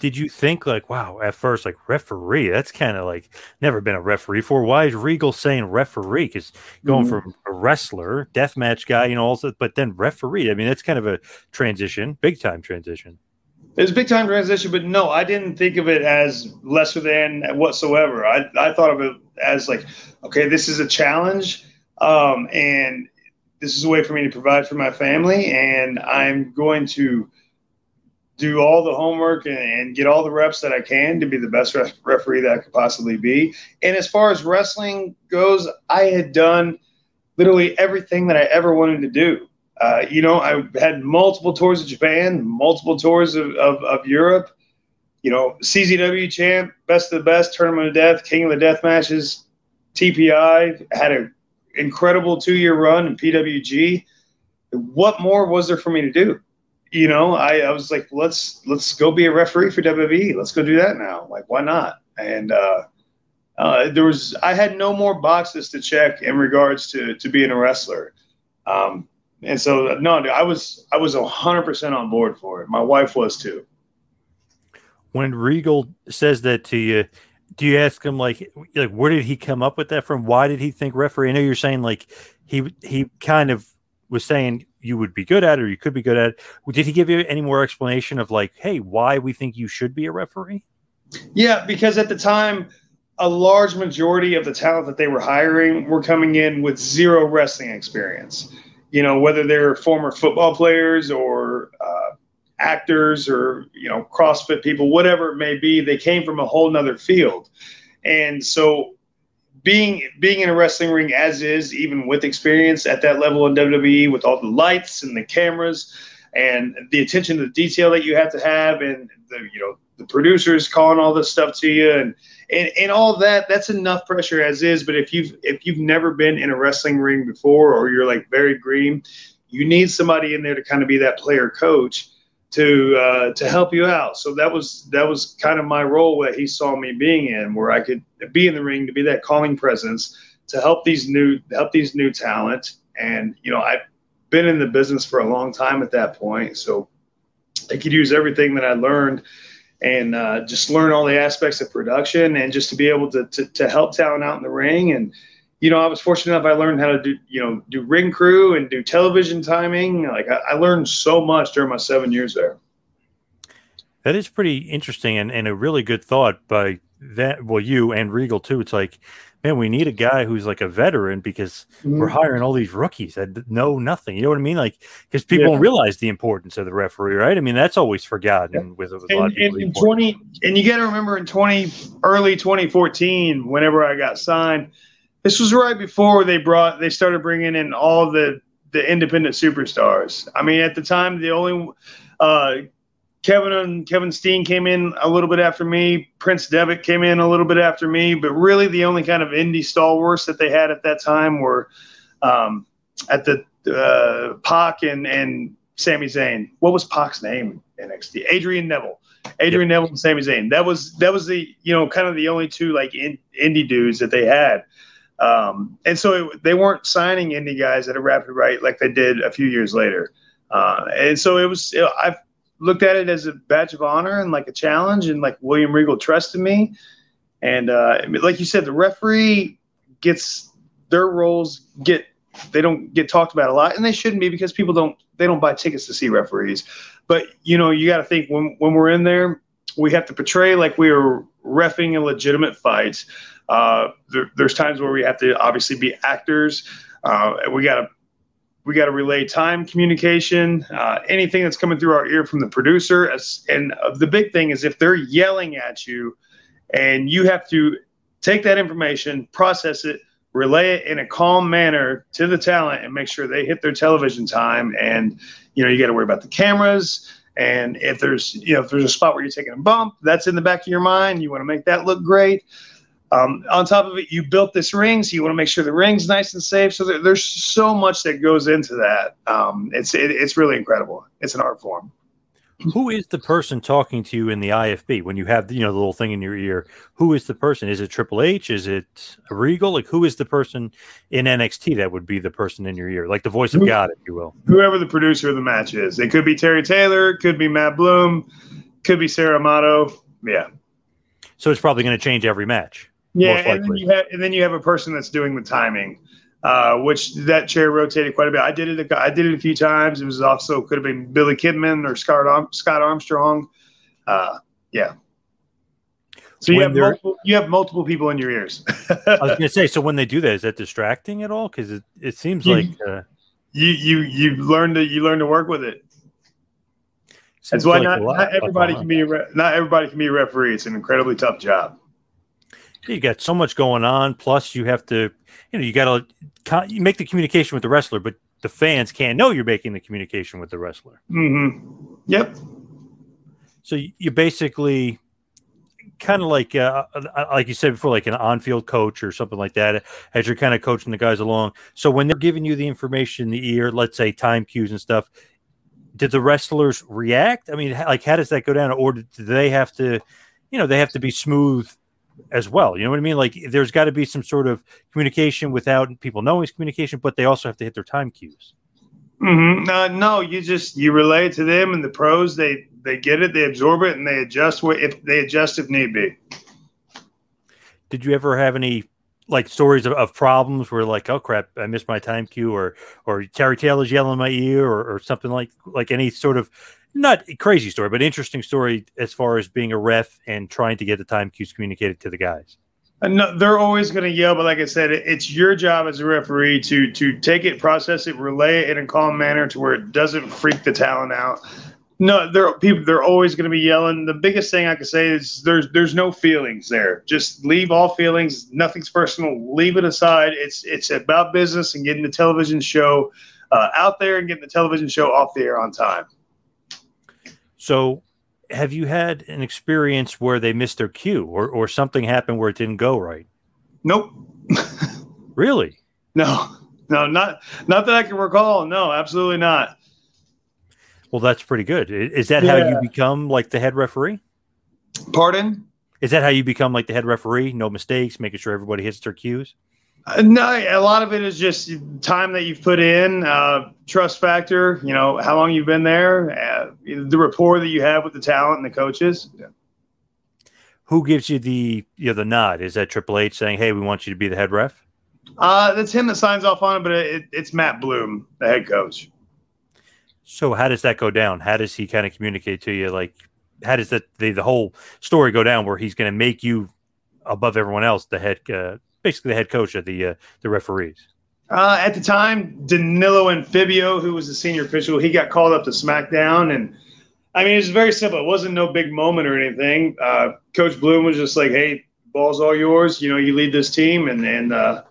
Did you think like, wow, at first, like referee? That's kind of like never been a referee for. Why is Regal saying referee? Because going mm-hmm. from a wrestler, death match guy, you know, also, but then referee. I mean, that's kind of a transition, big time transition. It was a big time transition, but no, I didn't think of it as lesser than whatsoever. I, I thought of it as like, okay, this is a challenge, um, and this is a way for me to provide for my family, and I'm going to do all the homework and, and, get all the reps that I can to be the best ref- referee that I could possibly be. And as far as wrestling goes, I had done literally everything that I ever wanted to do. Uh, you know, I had multiple tours of Japan, multiple tours of, of, of, Europe. You know, CZW champ, best of the best, tournament of death, king of the death matches, TPI, had an incredible two year run in PWG. What more was there for me to do? You know, I, I was like, let's let's go be a referee for WWE. Let's go do that now. Like, why not? And uh, uh, there was I had no more boxes to check in regards to to being a wrestler. Um, and so no, I was I was hundred percent on board for it. My wife was too. When Regal says that to you, do you ask him like like where did he come up with that from? Why did he think referee? I know you're saying like he he kind of was saying you would be good at or you could be good at. Did he give you any more explanation of like, hey, why we think you should be a referee? Yeah, because at the time, a large majority of the talent that they were hiring were coming in with zero wrestling experience. You know, whether they're former football players or uh, actors or you know CrossFit people, whatever it may be, they came from a whole nother field, and so being being in a wrestling ring as is, even with experience at that level in WWE, with all the lights and the cameras and the attention to the detail that you have to have, and the you know the producers calling all this stuff to you, and and, and all that that's enough pressure as is. But if you've if you've never been in a wrestling ring before, or you're like very green, you need somebody in there to kind of be that player coach to uh, to help you out. So that was that was kind of my role that he saw me being in, where I could be in the ring to be that calling presence to help these new help these new talent. And you know, I've been in the business for a long time at that point, so I could use everything that I learned and uh, just learn all the aspects of production and just to be able to, to, to help talent out in the ring and you know, I was fortunate enough. I learned how to do, you know, do ring crew and do television timing. Like I, I learned so much during my seven years there. That is pretty interesting and, and a really good thought by that well, you and Regal too. It's like, man, we need a guy who's like a veteran because mm-hmm. we're hiring all these rookies that know nothing. You know what I mean? Like, because people yeah. don't realize the importance of the referee, right? I mean, that's always forgotten yeah. with, with, a lot of people. In twenty, and you got to remember in twenty early twenty fourteen, whenever I got signed, this was right before they brought they started bringing in all the the independent superstars. I mean, at the time, the only uh, Kevin and Kevin Steen came in a little bit after me. Prince Devitt came in a little bit after me, but really the only kind of indie stalwarts that they had at that time were um, at the uh, Pac and and Sami Zayn. What was Pac's name in NXT? Adrian Neville. Adrian yep. Neville and Sami Zayn. That was that was the you know kind of the only two like in, indie dudes that they had. Um, and so it, they weren't signing indie guys at a rapid rate like they did a few years later. Uh, and so it was, know, I've looked at it as a badge of honor and like a challenge. And like William Regal trusted me. And uh, like you said, the referee gets their roles get they don't get talked about a lot, and they shouldn't be because people don't they don't buy tickets to see referees. But you know, you got to think when when we're in there, we have to portray like we are refing a legitimate fight. Uh, there, there's times where we have to obviously be actors. Uh, we got to we got to relay time communication, uh, anything that's coming through our ear from the producer. And the big thing is if they're yelling at you, and you have to take that information, process it, relay it in a calm manner to the talent, and make sure they hit their television time. And you know you got to worry about the cameras. And if there's you know if there's a spot where you're taking a bump, that's in the back of your mind. You want to make that look great. Um, on top of it, you built this ring, so you want to make sure the ring's nice and safe. So there, there's so much that goes into that. Um, it's it, it's really incredible. It's an art form. Who is the person talking to you in the IFB when you have you know the little thing in your ear? Who is the person? Is it Triple H? Is it Regal? Like who is the person in NXT that would be the person in your ear, like the voice of God, if you will? Whoever the producer of the match is. It could be Terry Taylor. It could be Matt Bloom. Could be Sarah Amato. Yeah. So it's probably going to change every match. Yeah, and then, you have, and then you have a person that's doing the timing, uh, which that chair rotated quite a bit. I did it. A, I did it a few times. It was also could have been Billy Kidman or Scott Scott Armstrong. Uh, yeah. So you have multiple, you have multiple people in your ears. I was going to say, so when they do that, is that distracting at all? Because it, it seems you, like uh, you you you learn to you learn to work with it. That's why like not, not everybody can be re- not everybody can be a referee. It's an incredibly tough job you got so much going on. Plus, you have to, you know, you got to you make the communication with the wrestler, but the fans can't know you're making the communication with the wrestler. Mm-hmm. Yep. So you basically kind of like uh, uh, like you said before, like an on-field coach or something like that, as you're kind of coaching the guys along. So when they're giving you the information in the ear, let's say time cues and stuff, did the wrestlers react? I mean, like how does that go down, or do they have to, you know, they have to be smooth as well. You know what I mean? Like there's got to be some sort of communication without people knowing it's communication, but they also have to hit their time cues. Mm-hmm. Uh, no, you just you relay it to them, and the pros they they get it, they absorb it, and they adjust what if they adjust if need be. Did you ever have any like stories of, of problems where like oh crap I missed my time cue or or Terry Taylor's yelling in my ear or, or something like like any sort of not a crazy story, but interesting story as far as being a ref and trying to get the time cues communicated to the guys. No, they're always going to yell, but like I said, it's your job as a referee to to take it, process it, relay it in a calm manner to where it doesn't freak the talent out. No, they're people. They're always going to be yelling. The biggest thing I can say is there's there's no feelings there. Just leave all feelings. Nothing's personal. Leave it aside. It's it's about business and getting the television show uh, out there and getting the television show off the air on time. So, have you had an experience where they missed their cue or, or something happened where it didn't go right? Nope. really? No, no, not not that I can recall. No, absolutely not. Well, that's pretty good. Is that yeah. how you become like the head referee? Pardon? Is that how you become like the head referee? No mistakes, making sure everybody hits their cues. No, a lot of it is just time that you've put in, uh, trust factor. You know how long you've been there, uh, the rapport that you have with the talent and the coaches. Yeah. Who gives you the you know the nod? Is that Triple H saying, "Hey, we want you to be the head ref"? Uh, that's him that signs off on it, but it, it's Matt Bloom, the head coach. So how does that go down? How does he kind of communicate to you? Like, how does that the, the whole story go down where he's going to make you above everyone else, the head, uh, basically the head coach of the uh, the referees? Uh, at the time, Danilo Anfibio, who was the senior official, he got called up to SmackDown, and I mean, it was very simple. It wasn't no big moment or anything. Uh, Coach Bloom was just like, "Hey, ball's all yours. You know, you lead this team, and and uh,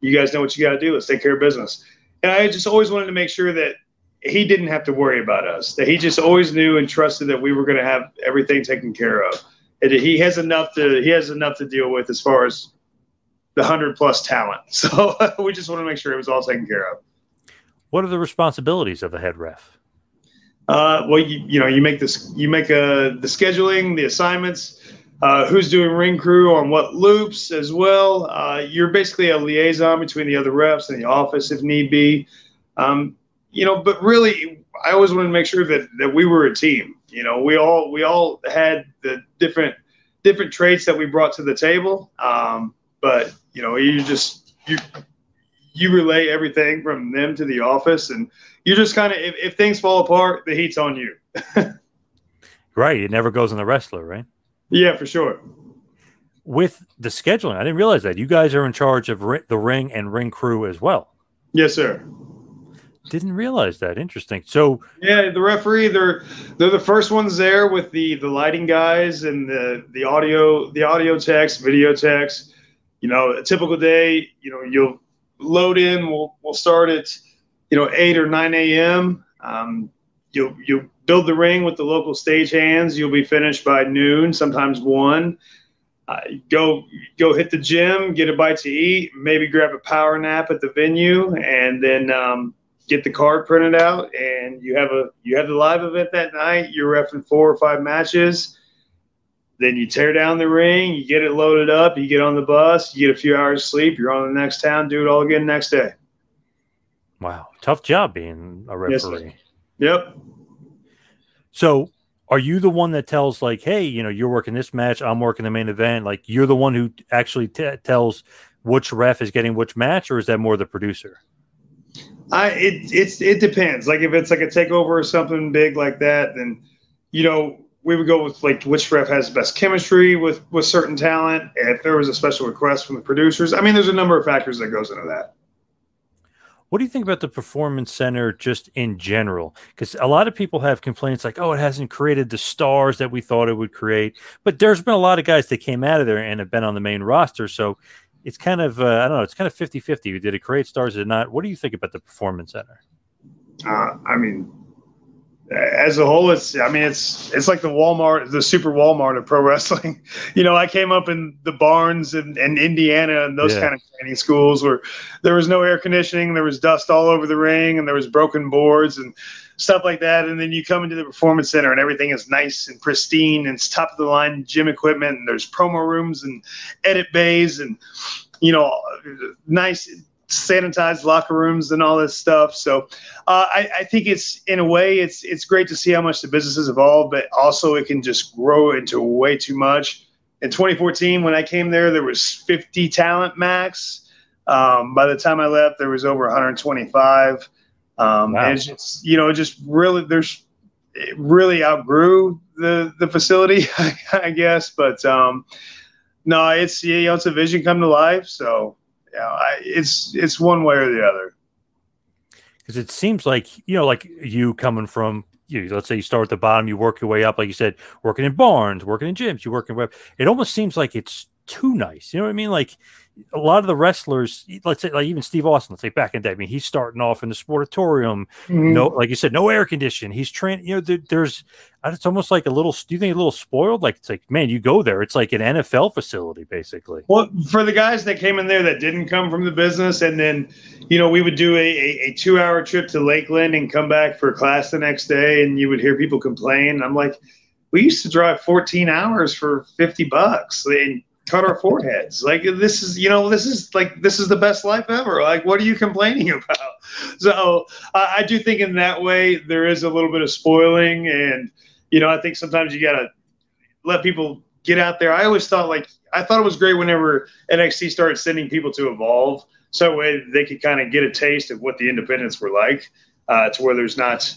you guys know what you got to do. Let's take care of business." And I just always wanted to make sure that he didn't have to worry about us. That he just always knew and trusted that we were going to have everything taken care of. And he has enough to he has enough to deal with as far as the hundred plus talent. So we just want to make sure it was all taken care of. What are the responsibilities of a head ref? Uh, well, you, you know, you make this, you make uh, the scheduling, the assignments, uh, who's doing ring crew on what loops as well. Uh, you're basically a liaison between the other refs and the office if need be. Um, you know, but really, I always wanted to make sure that that we were a team. You know, we all we all had the different different traits that we brought to the table. Um, but you know, you just you you relay everything from them to the office, and you just kind of if, if things fall apart, the heat's on you. right. It never goes on the wrestler, right? Yeah, for sure. With the scheduling, I didn't realize that you guys are in charge of ri- the ring and ring crew as well. Yes, sir. Didn't realize that. Interesting. So yeah, the referee they're they're the first ones there with the the lighting guys and the the audio the audio text, video text. You know, a typical day, you know, you'll load in. We'll we'll start at you know eight or nine a.m. Um, you'll you build the ring with the local stagehands. You'll be finished by noon, sometimes one. Uh, go go hit the gym, get a bite to eat, maybe grab a power nap at the venue, and then um, get the card printed out. And you have a you have the live event that night. You're refing four or five matches. Then you tear down the ring, you get it loaded up, you get on the bus, you get a few hours sleep, you're on the next town, do it all again next day. Wow, tough job being a referee. Yes, yep. So, are you the one that tells like, hey, you know, you're working this match, I'm working the main event? Like, you're the one who actually t- tells which ref is getting which match, or is that more the producer? I it it's it depends. Like if it's like a takeover or something big like that, then you know we would go with like which ref has the best chemistry with with certain talent. If there was a special request from the producers, I mean, there's a number of factors that goes into that. What do you think about the performance center just in general? Because a lot of people have complaints like, oh, it hasn't created the stars that we thought it would create. But there's been a lot of guys that came out of there and have been on the main roster. So it's kind of, uh, I don't know, it's kind of 50 50. Did it create stars or not? What do you think about the performance center? Uh, I mean, as a whole, it's I mean it's it's like the Walmart, the super Walmart of pro wrestling. you know, I came up in the barns in, in Indiana and those yeah. kind of training schools where there was no air conditioning, there was dust all over the ring, and there was broken boards and stuff like that. And then you come into the performance center and everything is nice and pristine and it's top of the line gym equipment and there's promo rooms and edit bays and you know nice sanitized locker rooms and all this stuff. So uh, I, I, think it's in a way it's it's great to see how much the business has evolved, but also it can just grow into way too much. In 2014, when I came there, there was 50 talent max. Um, by the time I left, there was over 125. Um, wow. And it's just, you know, just really there's it really outgrew the the facility, I guess. But um, no, it's you know it's a vision come to life. So you know, I, it's it's one way or the other. Because it seems like you know, like you coming from you, let's say you start at the bottom, you work your way up, like you said, working in barns, working in gyms, you work in web. It almost seems like it's too nice. You know what I mean? Like a lot of the wrestlers, let's say like even Steve Austin, let's say back in the day, I mean, he's starting off in the sportatorium. Mm-hmm. No, like you said, no air condition. He's trained, You know, there, there's it's almost like a little. Do you think a little spoiled? Like it's like, man, you go there, it's like an NFL facility, basically. Well, for the guys that came in there that didn't come from the business, and then you know we would do a, a, a two hour trip to Lakeland and come back for class the next day, and you would hear people complain. I'm like. We used to drive 14 hours for 50 bucks. And cut our foreheads. Like this is, you know, this is like this is the best life ever. Like, what are you complaining about? So I, I do think in that way there is a little bit of spoiling, and you know, I think sometimes you gotta let people get out there. I always thought like I thought it was great whenever NXT started sending people to Evolve, so they could kind of get a taste of what the independents were like, uh, to where there's not,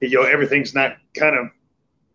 you know, everything's not kind of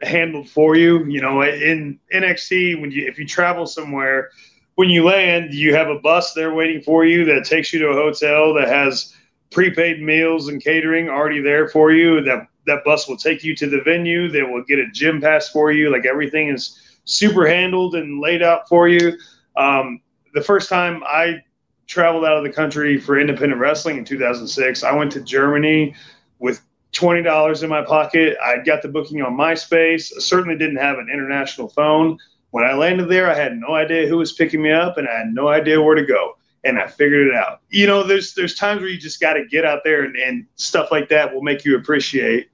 handled for you. You know, in NXT, when you if you travel somewhere, when you land, you have a bus there waiting for you that takes you to a hotel that has prepaid meals and catering already there for you. That that bus will take you to the venue. They will get a gym pass for you. Like everything is super handled and laid out for you. Um, the first time I traveled out of the country for independent wrestling in 2006, I went to Germany with twenty dollars in my pocket. I got the booking on MySpace. I certainly didn't have an international phone. When I landed there, I had no idea who was picking me up, and I had no idea where to go. And I figured it out. You know, there's there's times where you just got to get out there, and, and stuff like that will make you appreciate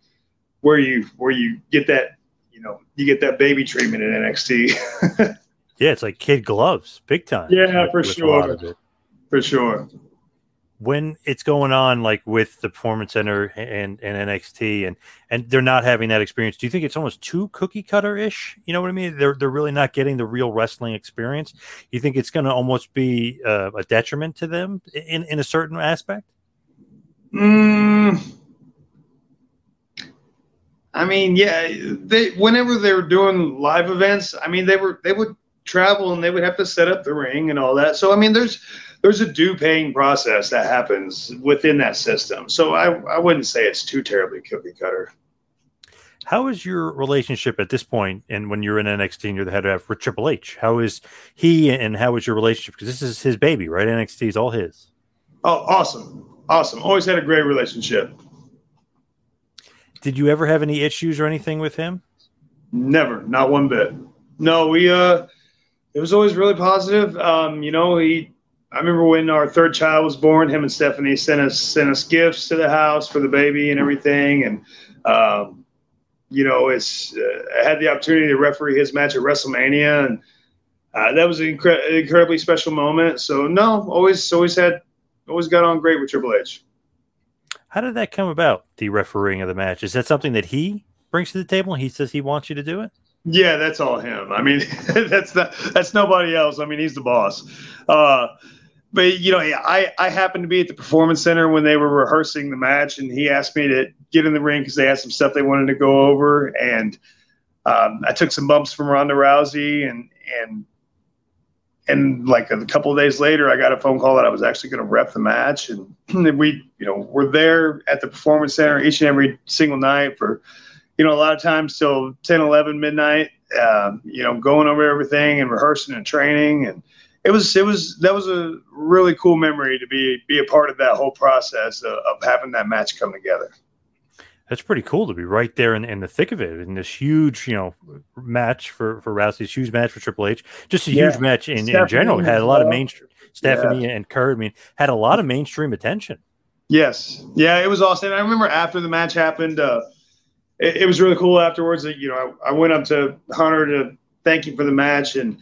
where you where you get that you know you get that baby treatment in NXT. yeah, it's like kid gloves, big time. Yeah, with, for with sure. For sure when it's going on like with the performance center and, and NXT and and they're not having that experience, do you think it's almost too cookie cutter ish? You know what I mean? They're they're really not getting the real wrestling experience. You think it's going to almost be uh, a detriment to them in in a certain aspect? Mm, I mean, yeah, they whenever they were doing live events, I mean, they were they would travel and they would have to set up the ring and all that. So I mean, there's there's a due paying process that happens within that system. So I, I wouldn't say it's too terribly cookie cutter. How is your relationship at this point, and when you're in NXT and you're the head of for Triple H? How is he, and how is your relationship? Because this is his baby, right? NXT is all his. Oh, awesome, awesome! Always had a great relationship. Did you ever have any issues or anything with him? Never, not one bit. No, we uh, it was always really positive. Um, you know, he I remember when our third child was born, him and Stephanie sent us sent us gifts to the house for the baby and everything, and um, you know, it's uh, I had the opportunity to referee his match at WrestleMania, and uh, that was an incre- incredibly special moment. So no, always always had always got on great with Triple H. How did that come about? The refereeing of the match is that something that he brings to the table? And he says he wants you to do it. Yeah, that's all him. I mean, that's not, that's nobody else. I mean, he's the boss. Uh, but you know, I I happened to be at the performance center when they were rehearsing the match, and he asked me to get in the ring because they had some stuff they wanted to go over, and um, I took some bumps from Ronda Rousey, and and and like a couple of days later, I got a phone call that I was actually going to rep the match, and we you know we're there at the performance center each and every single night for you know a lot of times till 10, 11 midnight, uh, you know, going over everything and rehearsing and training and it was it was that was a really cool memory to be be a part of that whole process of, of having that match come together. That's pretty cool to be right there in, in the thick of it in this huge, you know, match for for Rousey's huge match for Triple H. Just a yeah. huge match in, in general. It had a lot of mainstream. Stephanie yeah. and Kurt, I mean, had a lot of mainstream attention. Yes, yeah, it was awesome. I remember after the match happened, uh, it, it was really cool. Afterwards, that you know, I, I went up to Hunter to thank him for the match and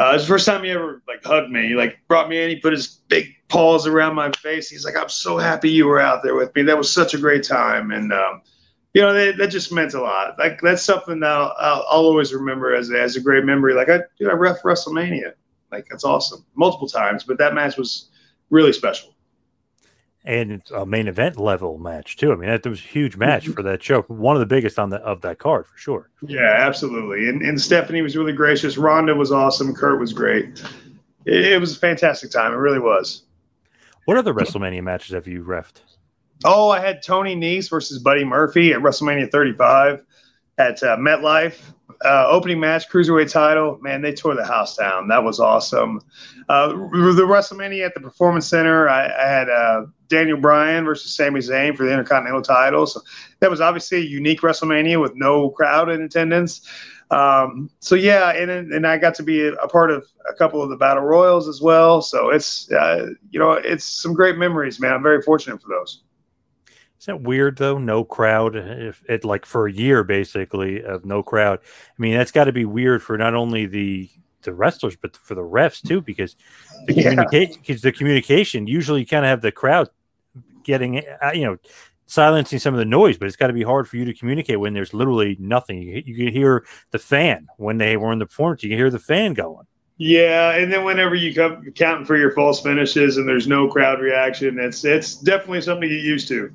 uh, it was the first time he ever like hugged me. He like brought me in. He put his big paws around my face. He's like, "I'm so happy you were out there with me. That was such a great time." And um, you know, that, that just meant a lot. Like that's something that I'll, I'll, I'll always remember as as a great memory. Like I, know, I ref WrestleMania. Like that's awesome, multiple times. But that match was really special and it's a main event level match too. I mean, that was a huge match for that show, one of the biggest on the of that card for sure. Yeah, absolutely. And and Stephanie was really gracious. Ronda was awesome. Kurt was great. It, it was a fantastic time. It really was. What other WrestleMania matches have you refed? Oh, I had Tony Nese versus Buddy Murphy at WrestleMania 35 at uh, MetLife uh, opening match, cruiserweight title. Man, they tore the house down. That was awesome. Uh, the WrestleMania at the Performance Center, I, I had uh, Daniel Bryan versus Sami Zayn for the Intercontinental title. So that was obviously a unique WrestleMania with no crowd in attendance. Um, so yeah, and and I got to be a, part of a couple of the battle royals as well. So it's uh, you know it's some great memories, man. I'm very fortunate for those. Is that weird though? No crowd, if it like for a year basically of no crowd. I mean, that's got to be weird for not only the the wrestlers but for the refs too, because the yeah. communication, the communication. Usually, you kind of have the crowd getting, uh, you know, silencing some of the noise, but it's got to be hard for you to communicate when there's literally nothing. You, you can hear the fan when they were in the performance. You can hear the fan going. Yeah, and then whenever you come counting for your false finishes and there's no crowd reaction, it's it's definitely something to get used to.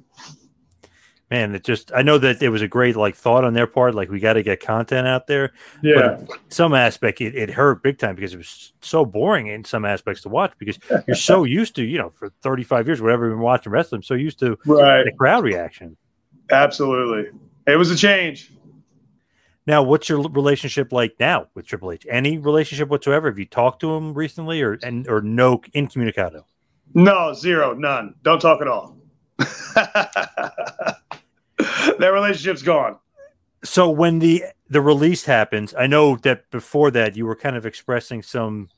man, it just I know that it was a great like thought on their part, like we got to get content out there. Yeah. But some aspect it, it hurt big time because it was so boring in some aspects to watch because you're so used to, you know, for 35 years, whatever you've been watching wrestling, so used to Right. the crowd reaction. Absolutely. It was a change. Now, what's your relationship like now with Triple H? Any relationship whatsoever? Have you talked to him recently, or and or no incommunicado? No, zero, none. Don't talk at all. that relationship's gone. So when the the release happens, I know that before that you were kind of expressing some,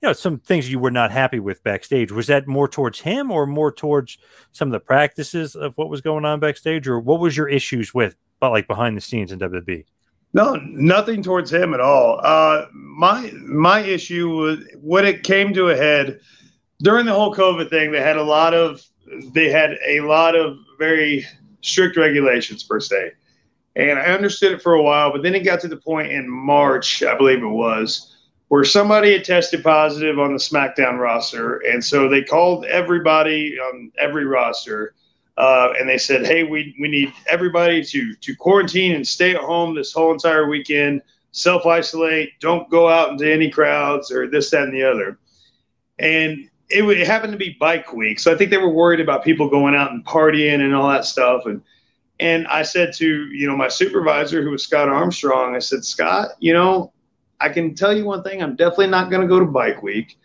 you know, some things you were not happy with backstage. Was that more towards him, or more towards some of the practices of what was going on backstage, or what was your issues with, but like behind the scenes in WWE? No, nothing towards him at all. Uh, my my issue was when it came to a head during the whole COVID thing. They had a lot of they had a lot of very strict regulations per se, and I understood it for a while. But then it got to the point in March, I believe it was, where somebody had tested positive on the SmackDown roster, and so they called everybody on every roster. Uh, and they said, "Hey, we, we need everybody to to quarantine and stay at home this whole entire weekend. Self isolate. Don't go out into any crowds or this, that, and the other." And it, it happened to be Bike Week, so I think they were worried about people going out and partying and all that stuff. And and I said to you know my supervisor, who was Scott Armstrong, I said, Scott, you know, I can tell you one thing. I'm definitely not going to go to Bike Week.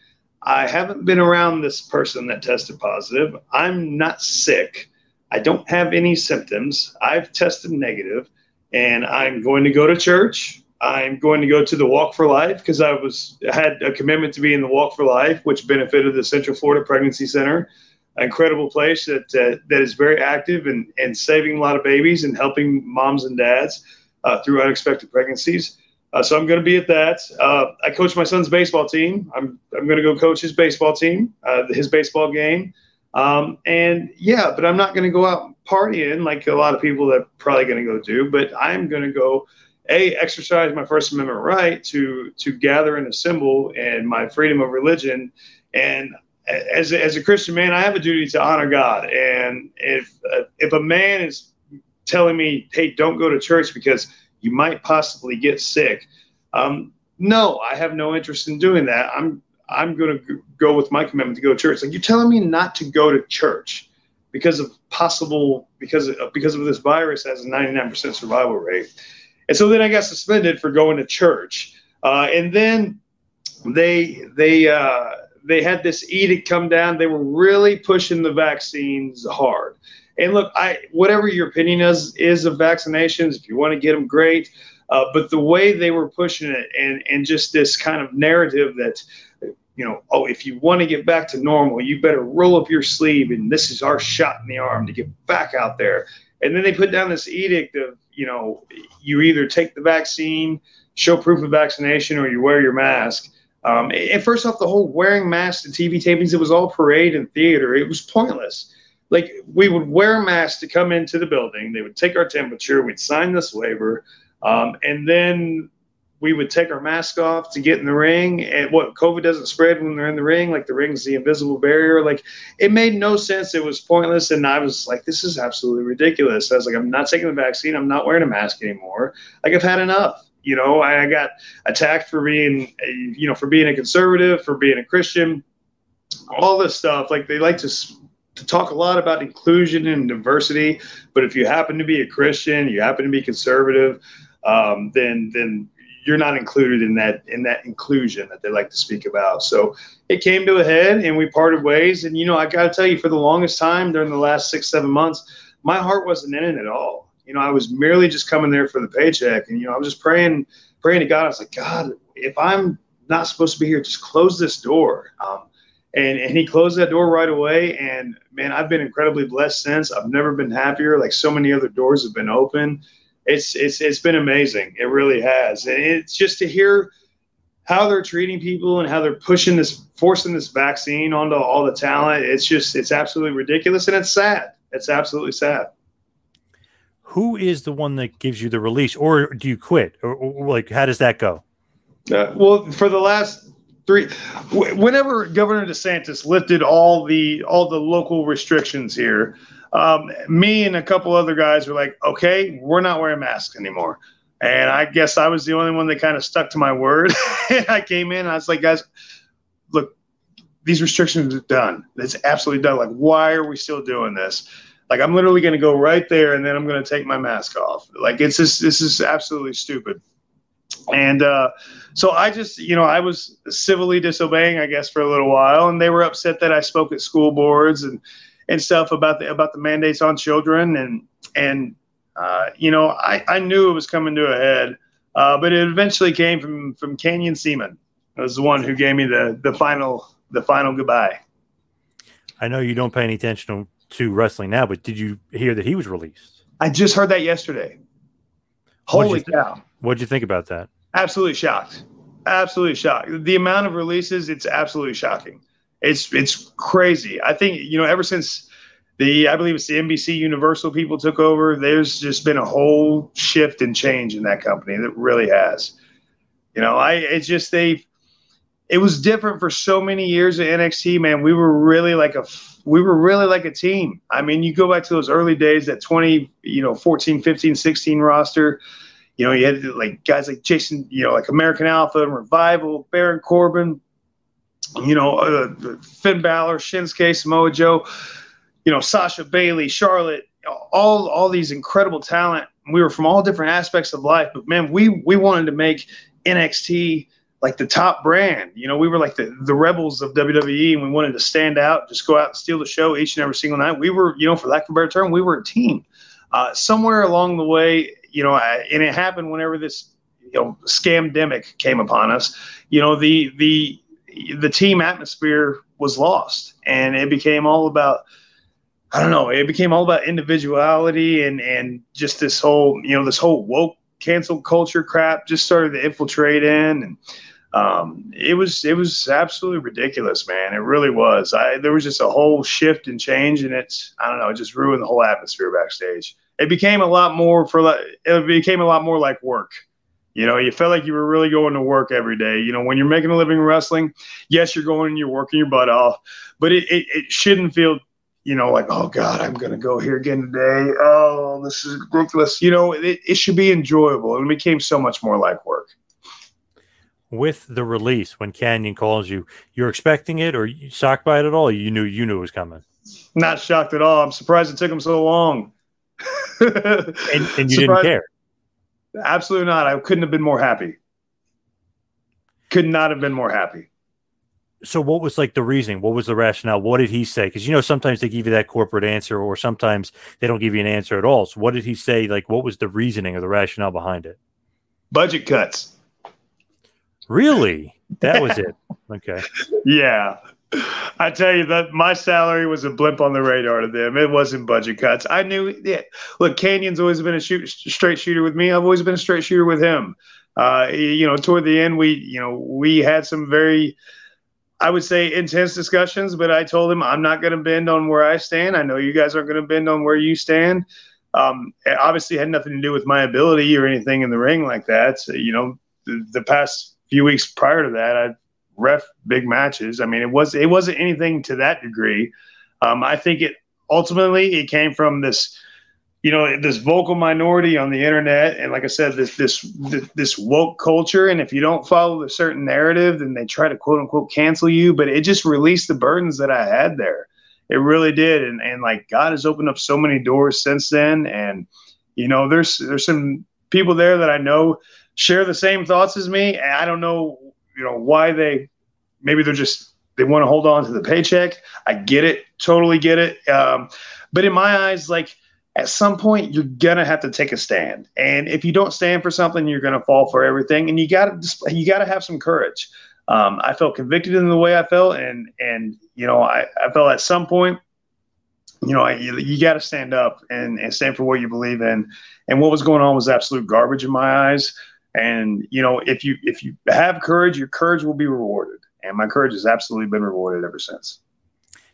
I haven't been around this person that tested positive. I'm not sick. I don't have any symptoms. I've tested negative, and I'm going to go to church. I'm going to go to the Walk for Life because I was had a commitment to be in the Walk for Life, which benefited the Central Florida Pregnancy Center, an incredible place that uh, that is very active and and saving a lot of babies and helping moms and dads uh, through unexpected pregnancies. Uh, so I'm going to be at that. Uh, I coach my son's baseball team. I'm I'm going to go coach his baseball team, uh, his baseball game. Um, and yeah, but I'm not going to go out partying like a lot of people are probably going to go do. But I'm going to go, a exercise my First Amendment right to to gather and assemble, and my freedom of religion. And as as a Christian man, I have a duty to honor God. And if uh, if a man is telling me, "Hey, don't go to church because you might possibly get sick," um, no, I have no interest in doing that. I'm I'm going to go with my commitment to go to church. Like you're telling me not to go to church because of possible because of, because of this virus has a 99% survival rate. And so then I got suspended for going to church. Uh, and then they they uh, they had this edict come down. They were really pushing the vaccines hard. And look, I whatever your opinion is is of vaccinations, if you want to get them, great. Uh, but the way they were pushing it, and and just this kind of narrative that you know, oh, if you want to get back to normal, you better roll up your sleeve, and this is our shot in the arm to get back out there. And then they put down this edict of, you know, you either take the vaccine, show proof of vaccination, or you wear your mask. Um, and first off, the whole wearing masks and TV tapings, it was all parade and theater. It was pointless. Like we would wear masks to come into the building. They would take our temperature. We'd sign this waiver, um, and then we would take our mask off to get in the ring. And what COVID doesn't spread when they're in the ring, like the ring's the invisible barrier. Like it made no sense. It was pointless. And I was like, this is absolutely ridiculous. I was like, I'm not taking the vaccine. I'm not wearing a mask anymore. Like I've had enough. You know, I got attacked for being, you know, for being a conservative, for being a Christian, all this stuff. Like they like to to talk a lot about inclusion and diversity, but if you happen to be a Christian, you happen to be conservative, um, then then you're not included in that in that inclusion that they like to speak about. So it came to a head, and we parted ways. And you know, I got to tell you, for the longest time during the last six seven months, my heart wasn't in it at all. You know, I was merely just coming there for the paycheck, and you know, I was just praying praying to God. I was like, God, if I'm not supposed to be here, just close this door. Um, and and he closed that door right away. And man, I've been incredibly blessed since. I've never been happier. Like so many other doors have been open it's it's it's been amazing. It really has, and it's just to hear how they're treating people and how they're pushing this, forcing this vaccine onto all the talent. It's just it's absolutely ridiculous, and it's sad. It's absolutely sad. Who is the one that gives you the release, or do you quit, or, or like how does that go? Uh, well, for the last three, whenever Governor DeSantis lifted all the all the local restrictions here, um, me and a couple other guys were like, okay, we're not wearing masks anymore. And I guess I was the only one that kind of stuck to my word. I came in, I was like, guys, look, these restrictions are done. It's absolutely done. Like, why are we still doing this? Like, I'm literally going to go right there and then I'm going to take my mask off. Like, it's just, this is absolutely stupid. And uh, so I just, you know, I was civilly disobeying, I guess, for a little while, and they were upset that I spoke at school boards and and stuff about the about the mandates on children, and and uh, you know, I, I knew it was coming to a head, uh, but it eventually came from from Canyon Ceman. It was the one who gave me the the final the final goodbye. I know you don't pay any attention to wrestling now, but did you hear that he was released? I just heard that yesterday. Holy what'd cow! What'd you think about that? Absolutely shocked. Absolutely shocked. The amount of releases, it's absolutely shocking. It's it's crazy. I think you know ever since the I believe it's the NBC Universal people took over. There's just been a whole shift and change in that company that really has. You know, I it's just they. It was different for so many years at NXT. Man, we were really like a we were really like a team. I mean, you go back to those early days, that 20, you know, 14, 15, 16 roster. You know, you had like guys like Jason, you know, like American Alpha and Revival, Baron Corbin, you know, uh, Finn Balor, Shinsuke, Samoa Joe you know, Sasha Bayley, Charlotte, all all these incredible talent. We were from all different aspects of life, but man, we we wanted to make NXT like the top brand. You know, we were like the, the rebels of WWE and we wanted to stand out, just go out and steal the show each and every single night. We were, you know, for lack of a better term, we were a team. Uh, somewhere along the way, you know, I, and it happened whenever this, you know, scamdemic came upon us, you know, the, the, the team atmosphere was lost and it became all about – I don't know. It became all about individuality and and just this whole you know this whole woke cancel culture crap just started to infiltrate in and um, it was it was absolutely ridiculous, man. It really was. I there was just a whole shift and change, and it's I don't know, it just ruined the whole atmosphere backstage. It became a lot more for it became a lot more like work. You know, you felt like you were really going to work every day. You know, when you're making a living wrestling, yes, you're going and you're working your butt off, but it, it, it shouldn't feel you know, like, oh God, I'm going to go here again today. Oh, this is ridiculous. You know, it, it should be enjoyable. It became so much more like work. With the release, when Canyon calls you, you're expecting it or you shocked by it at all? You knew you knew it was coming. Not shocked at all. I'm surprised it took him so long. and, and, you didn't care. Absolutely not. I couldn't have been more happy. Could not have been more happy. So what was like the reasoning? What was the rationale? What did he say? Because you know sometimes they give you that corporate answer or sometimes they don't give you an answer at all. So what did he say? Like what was the reasoning or the rationale behind it? Budget cuts. Really? That was it. Okay. Yeah I tell you that my salary was a blimp on the radar to them. It wasn't budget cuts. I knew. Yeah, look, Canyon's always been a shoot, straight shooter with me. I've always been a straight shooter with him. Uh, you know, toward the end, we, you know, we had some very I would say intense discussions, but I told him I'm not going to bend on where I stand. I know you guys aren't going to bend on where you stand. Um, it obviously had nothing to do with my ability or anything in the ring like that. So, you know, the, the, past few weeks prior to that, I ref big matches. I mean, it was it wasn't anything to that degree. Um, I think it ultimately it came from this you know this vocal minority on the internet and like i said this this this woke culture. And if you don't follow a certain narrative then they try to quote unquote cancel you. But it just released the burdens that i had there. It really did. And and like god has opened up so many doors since then. And you know there's there's some people there that i know share the same thoughts as me. I don't know you know why they maybe they're just they want to hold on to the paycheck. I get it totally get it. Um, but in my eyes like at some point you're gonna have to take a stand. And if you don't stand for something you're gonna fall for everything. And you gotta you gotta have some courage. Um, i felt convicted in the way i felt. And and you know i, I felt at some point you know you, you got to stand up and, and stand for what you believe in. And what was going on was absolute garbage in my eyes and you know if you if you have courage your courage will be rewarded and my courage has absolutely been rewarded ever since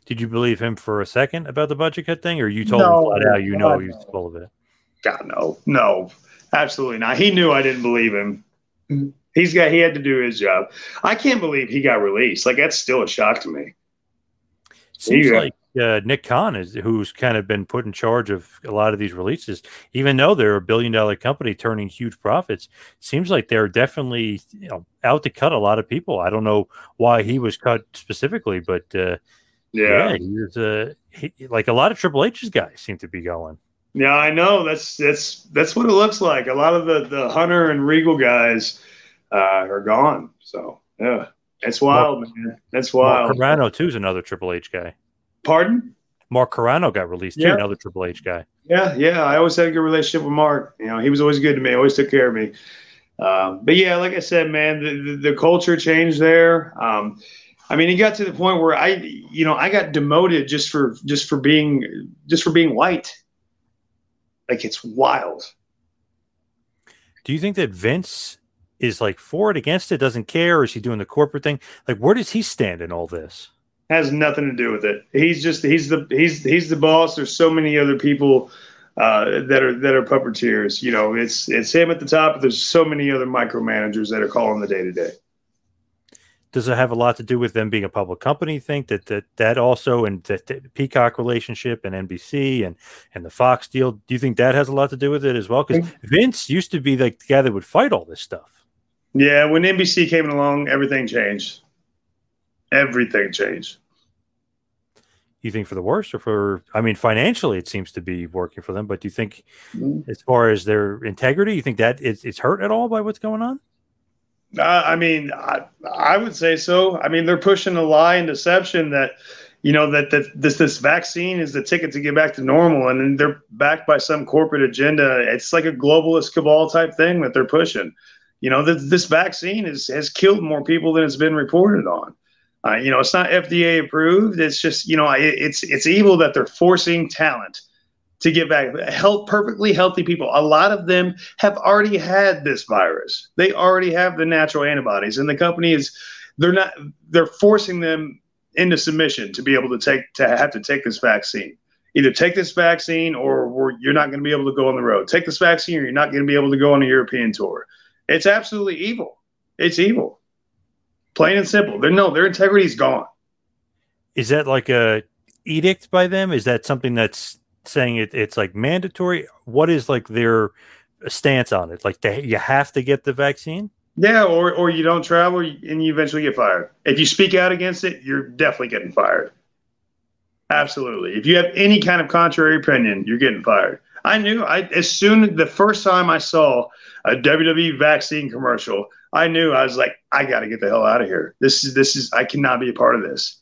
did you believe him for a second about the budget cut thing, or you told no, him flat out you know he was full of it? God, no, no, absolutely not. He knew I didn't believe him. He's got he had to do his job. I can't believe he got released. Like that's still a shock to me. Seems Yeah. like uh, Nick Khan is who's kind of been put in charge of a lot of these releases, even though they're a billion dollar company turning huge profits. Seems like they're definitely you know out to cut a lot of people. I don't know why he was cut specifically, but uh, yeah, he was uh, he, like a lot of Triple H's guys seem to be going. Yeah, I know. That's that's that's what it looks like. A lot of the the Hunter and Regal guys uh, are gone. So yeah, it's wild, man. That's wild. Carrano too is another Triple H guy. Pardon? Mark Carrano got released too, another Triple H guy. Yeah, yeah. I always had a good relationship with Mark. You know, he was always good to me. Always took care of me. Um, but yeah, like I said, man, the, the, the culture changed there. Um, I mean, it got to the point where I, you know, I got demoted just for just for being just for being white. Like it's wild. Do you think that Vince is like for it, against it, doesn't care, or is he doing the corporate thing? Like, where does he stand in all this? Has nothing to do with it. He's just he's the he's he's the boss. There's so many other people uh, that are that are puppeteers. You know, it's it's him at the top, but there's so many other micromanagers that are calling the day to day. Does it have a lot to do with them being a public company? you Think that that that also and the Peacock relationship and NBC and and the Fox deal. Do you think that has a lot to do with it as well? Because Vince used to be like the guy that would fight all this stuff. Yeah, when NBC came along, everything changed. Everything changed. You think for the worse or for? I mean, financially, it seems to be working for them. But do you think, Mhm. as far as their integrity, you think that it's, it's hurt at all by what's going on? Uh, I mean, I, I would say so. I mean, they're pushing a lie and deception that, you know, that, that this this vaccine is the ticket to get back to normal, and then they're backed by some corporate agenda. It's like a globalist cabal type thing that they're pushing. You know, this, this vaccine is, has killed more people than it's been reported on. Uh, you know, it's not FDA approved. It's just, you know, it, it's it's evil that they're forcing talent to get back. Health, perfectly healthy people. A lot of them have already had this virus. They already have the natural antibodies, and the company is they're not they're forcing them into submission to be able to take to have to take this vaccine. Either take this vaccine or you're not going to be able to go on the road. Take this vaccine or you're not going to be able to go on a European tour. It's absolutely evil. It's evil. Plain and simple. They're, no, their integrity is gone. Is that like a edict by them? Is that something that's saying it, it's like mandatory? What is like their stance on it? Like they, you have to get the vaccine? Yeah, or or you don't travel and you eventually get fired. If you speak out against it, you're definitely getting fired. Absolutely. If you have any kind of contrary opinion, you're getting fired. I knew I as soon the first time I saw a WWE vaccine commercial, I knew I was like, I got to get the hell out of here. This is this is I cannot be a part of this.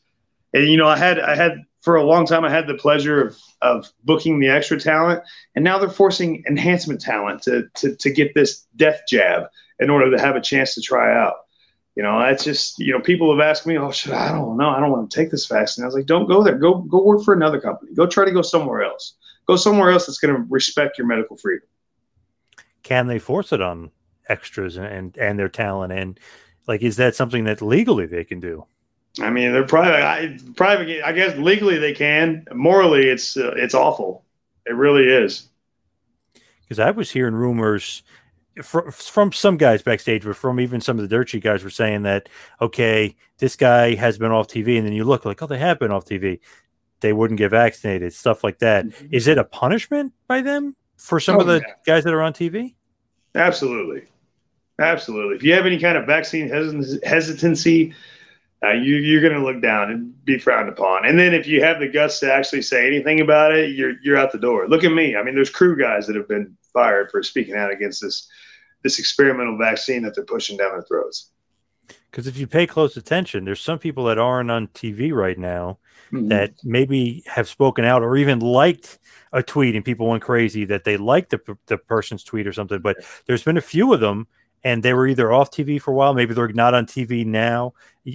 And you know, I had I had for a long time I had the pleasure of of booking the extra talent, and now they're forcing enhancement talent to to to get this death jab in order to have a chance to try out. You know, that's just you know, people have asked me, "Oh, should I don't know, I don't want to take this vaccine." I was like, "Don't go there. Go go work for another company. Go try to go somewhere else. Go somewhere else that's going to respect your medical freedom." Can they force it on extras and, and, their talent? And like, is that something that legally they can do? I mean, they're private. I, private. I guess legally they can. Morally, it's uh, it's awful. It really is. Because I was hearing rumors from, from some guys backstage, but from even some of the dirty guys were saying that, okay, this guy has been off TV. And then you look like, oh, they have been off TV. They wouldn't get vaccinated, stuff like that. Is it a punishment by them for some Oh, of the yeah. guys that are on TV? Absolutely, absolutely. If you have any kind of vaccine hesit- hesitancy, uh, you, you're going to look down and be frowned upon. And then if you have the guts to actually say anything about it, you're you're out the door. Look at me. I mean, there's crew guys that have been fired for speaking out against this this experimental vaccine that they're pushing down their throats. Because if you pay close attention, there's some people that aren't on TV right now Mhm. that maybe have spoken out or even liked a tweet and people went crazy that they liked the, the person's tweet or something. But there's been a few of them and they were either off TV for a while, maybe they're not on TV now.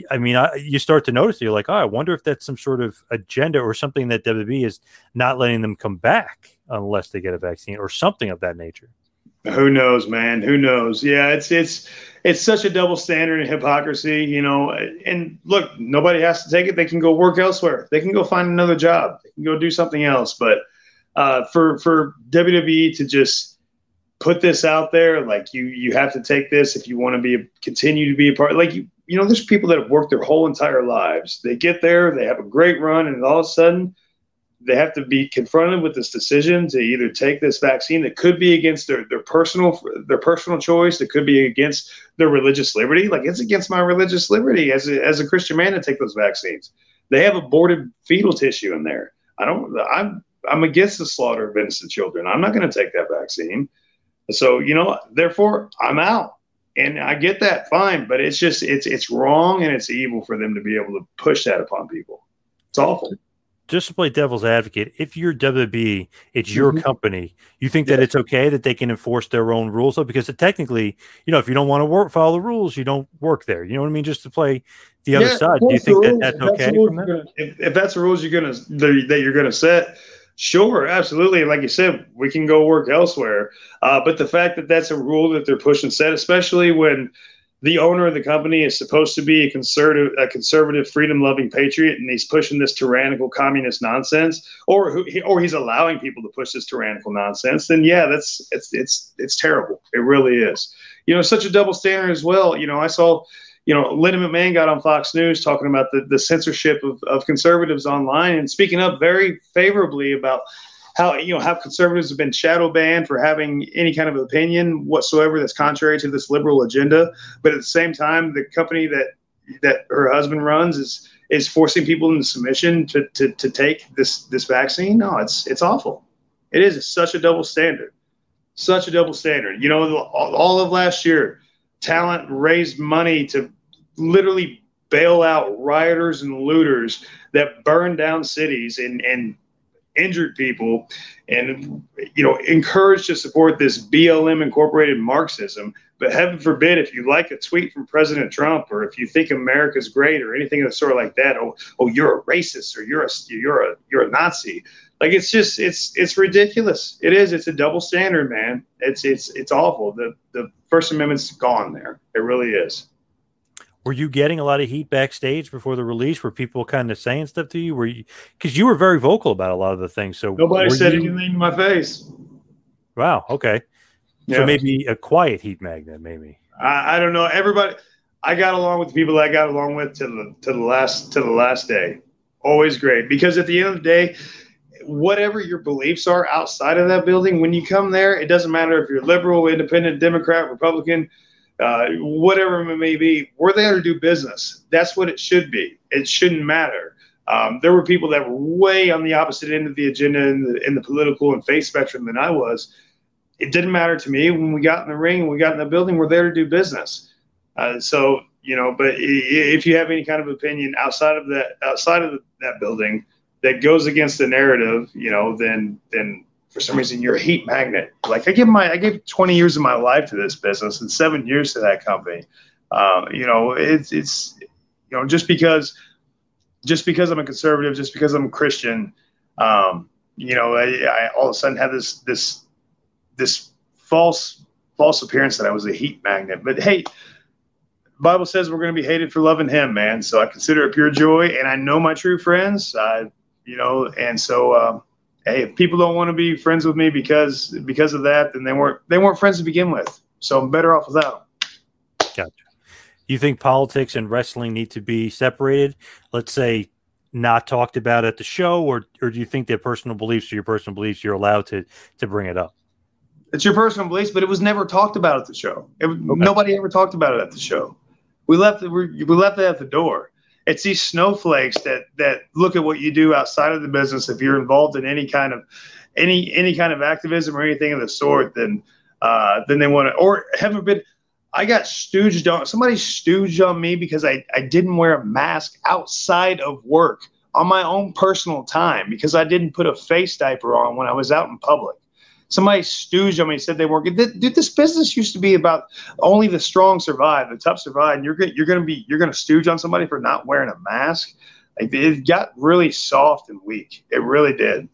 I mean, I, you start to notice, you're like, oh, I wonder if that's some sort of agenda or something that WWE is not letting them come back unless they get a vaccine or something of that nature. Who knows, man? Who knows? Yeah, it's it's it's such a double standard and hypocrisy, you know. And look, nobody has to take it. They can go work elsewhere. They can go find another job. They can go do something else. But uh, for for WWE to just put this out there, like you you have to take this if you want to be continue to be a part. Like you you know, there's people that have worked their whole entire lives. They get there, they have a great run, and all of a sudden, they have to be confronted with this decision to either take this vaccine that could be against their, their personal their personal choice, that could be against their religious liberty. Like it's against my religious liberty as a, as a Christian man to take those vaccines. They have aborted fetal tissue in there. I don't. I'm I'm against the slaughter of innocent children. I'm not going to take that vaccine. So you know, therefore, I'm out. And I get that, fine, but it's just it's it's wrong and it's evil for them to be able to push that upon people. It's awful just to play devil's advocate, if you're WB, it's your mm-hmm. company. You think yeah. that it's okay that they can enforce their own rules, though, because technically, you know, if you don't want to work, follow the rules, you don't work there. You know what I mean? Just to play the other yeah, side. Do you think that that's okay? That's gonna, if, if, that's the rules you're gonna that you're gonna set, sure, absolutely. Like you said, we can go work elsewhere. Uh, but the fact that that's a rule that they're pushing set, especially when the owner of the company is supposed to be a conservative, a conservative, freedom-loving patriot, and he's pushing this tyrannical communist nonsense, or who, or he's allowing people to push this tyrannical nonsense. Then yeah, that's it's it's it's terrible. It really is. You know, such a double standard as well. You know, I saw, you know, Linda McMahon got on Fox News talking about the the censorship of of conservatives online and speaking up very favorably about how you know how conservatives have been shadow banned for having any kind of opinion whatsoever that's contrary to this liberal agenda. But at the same time, the company that that her husband runs is is forcing people into submission to, to, to take this this vaccine. No, it's it's awful. It is such a double standard, such a double standard. You know, all, all of last year, talent raised money to literally bail out rioters and looters that burned down cities and and injured people and you know encouraged to support this BLM incorporated Marxism. But heaven forbid if you like a tweet from President Trump or if you think America's great or anything of the sort like that, oh oh you're a racist or you're a you're a you're a Nazi. Like it's just it's it's ridiculous. It is. It's a double standard, man. It's it's it's awful. The the First Amendment's gone there. It really is were you getting a lot of heat backstage before the release? Were people kind of saying stuff to you? Were you because you were very vocal about a lot of the things? So nobody said you... anything to my face. Wow. Okay. Yeah. So maybe a quiet heat magnet, maybe. I, I, don't know. Everybody, I got along with the people I got along with to the to the last to the last day. Always great because at the end of the day, whatever your beliefs are outside of that building, when you come there, it doesn't matter if you're liberal, independent, Democrat, Republican uh, whatever it may be, we're there to do business. That's what it should be. It shouldn't matter. Um, there were people that were way on the opposite end of the agenda in the, in the political and faith spectrum than I was. It didn't matter to me when we got in the ring, we got in the building. We're there to do business. Uh, so you know, but if you have any kind of opinion outside of that, outside of that building, that goes against the narrative, you know, then then for some reason you're a heat magnet. Like I give my I gave 20 years of my life to this business and seven years to that company. Um, you know, it's it's you know just because just because I'm a conservative, just because I'm a Christian, um, you know, I, I all of a sudden have this this this false false appearance that I was a heat magnet. But hey, Bible says we're going to be hated for loving Him, man. So I consider it pure joy, and I know my true friends. I, you know, and so. Um, hey, if people don't want to be friends with me because because of that, then they weren't they weren't friends to begin with. So I'm better off without them. Gotcha. You think politics and wrestling need to be separated? Let's say not talked about at the show, or or do you think that personal beliefs are your personal beliefs? You're allowed to to bring it up. It's your personal beliefs, but it was never talked about at the show. It, okay. Nobody ever talked about it at the show. We left it. We left it at the door it's these snowflakes that that look at what you do outside of the business. If you're involved in any kind of any any kind of activism or anything of the sort, then uh, then they want to. Or heaven forbid, I got stooged on. Somebody stooged on me because I I didn't wear a mask outside of work on my own personal time because I didn't put a face diaper on when I was out in public somebody stooged on me and said they weren't good. Dude, this business used to be about only the strong survive, the tough survive, and you're you're gonna be you're gonna stooge on somebody for not wearing a mask. Like it got really soft and weak. It really did.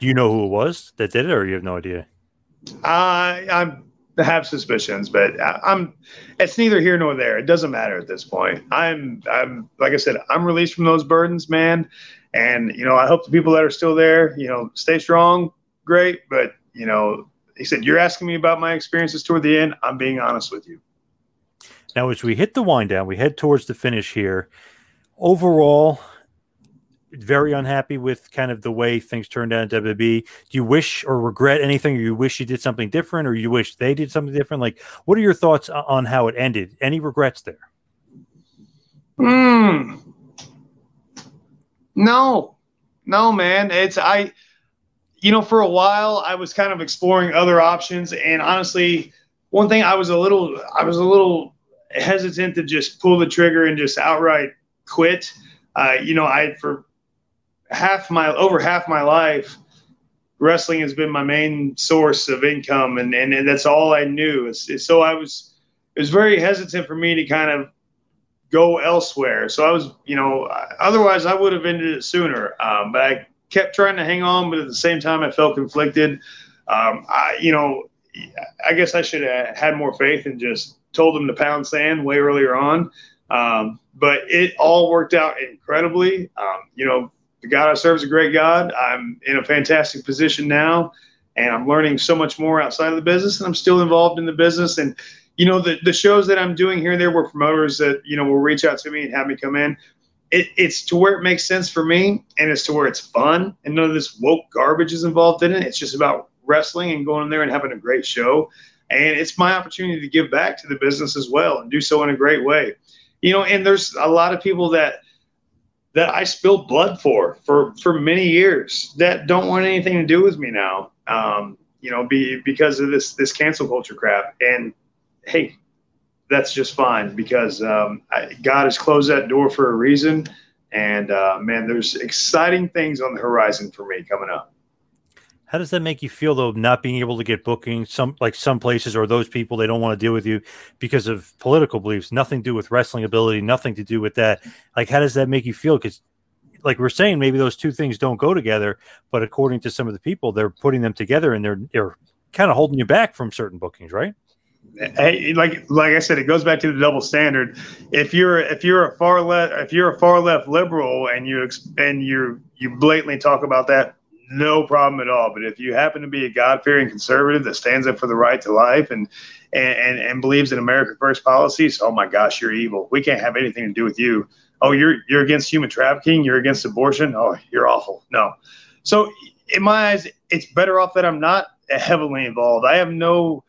Do you know who it was that did it, or you have no idea? I I'm have suspicions, but I'm. It's neither here nor there. It doesn't matter at this point. I'm. I'm. Like I said, I'm released from those burdens, man. And you know, I hope the people that are still there, you know, stay strong, great. But, you know, he said, You're asking me about my experiences toward the end. I'm being honest with you. Now, as we hit the wind down, we head towards the finish here. Overall, very unhappy with kind of the way things turned out in WWE. Do you wish or regret anything, or you wish you did something different, or you wish they did something different? Like, what are your thoughts on how it ended? Any regrets there? Hmm. No, no, man. It's I. You know, for a while, I was kind of exploring other options, and honestly, one thing I was a little, I was a little hesitant to just pull the trigger and just outright quit. Uh, you know, I for half my over half my life, wrestling has been my main source of income, and and, and that's all I knew. It's, it's, so I was it was very hesitant for me to kind of go elsewhere. So I was, you know, otherwise I would have ended it sooner. Um, but I kept trying to hang on, but at the same time I felt conflicted. Um, I, you know, I guess I should have had more faith and just told them to pound sand way earlier on. Um, but it all worked out incredibly. Um, you know, the God I serve is a great God. I'm in a fantastic position now, and I'm learning so much more outside of the business, and I'm still involved in the business. And you know, the the shows that I'm doing here and there were promoters that you know will reach out to me and have me come in. It, it's to where it makes sense for me, and it's to where it's fun, and none of this woke garbage is involved in it. It's just about wrestling and going in there and having a great show. And it's my opportunity to give back to the business as well and do so in a great way. You know, and there's a lot of people that that I spilled blood for for for many years that don't want anything to do with me now. Um, you know, be because of this this cancel culture crap. And hey, that's just fine because um, I, God has closed that door for a reason. And uh, man, there's exciting things on the horizon for me coming up. How does that make you feel though, not being able to get booking some like some places or those people they don't want to deal with you because of political beliefs, nothing to do with wrestling ability, nothing to do with that. Like, how does that make you feel? Because, like we're saying, maybe those two things don't go together, but according to some of the people, they're putting them together and they're they're kind of holding you back from certain bookings, right? Hey, like like I said, it goes back to the double standard. If you're if you're a far left if you're a far left liberal and you and you you blatantly talk about that no problem at all. But if you happen to be a God fearing conservative that stands up for the right to life and, and, and, believes in America First policies, oh my gosh, you're evil. We can't have anything to do with you. Oh, you're you're against human trafficking. You're against abortion. Oh, you're awful. No. So in my eyes, it's better off that I'm not heavily involved. I have no.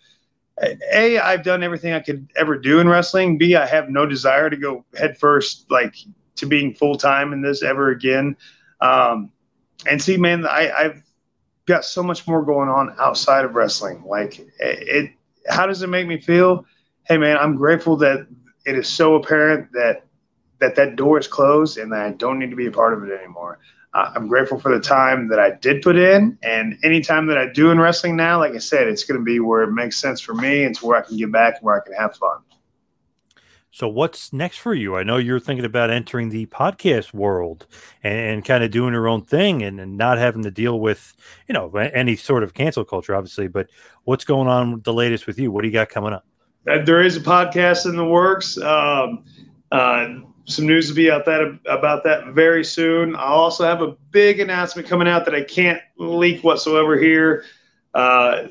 A, I've done everything I could ever do in wrestling. B, I have no desire to go headfirst, like to being full time in this ever again. Um, and see, man, I, I've got so much more going on outside of wrestling. Like, it, it, how does it make me feel? Hey, man, I'm grateful that it is so apparent that that that door is closed and that I don't need to be a part of it anymore. Uh, I'm grateful for the time that I did put in, and any time that I do in wrestling now, like I said, it's going to be where it makes sense for me. It's where I can get back, and where I can have fun. So what's next for you? I know you're thinking about entering the podcast world and, and kind of doing your own thing and, and, not having to deal with, you know, any sort of cancel culture, obviously. But what's going on the latest with you? What do you got coming up? There is a podcast in the works. Um, uh, some news will be out that about that very soon. I'll also have a big announcement coming out that I can't leak whatsoever here. Uh,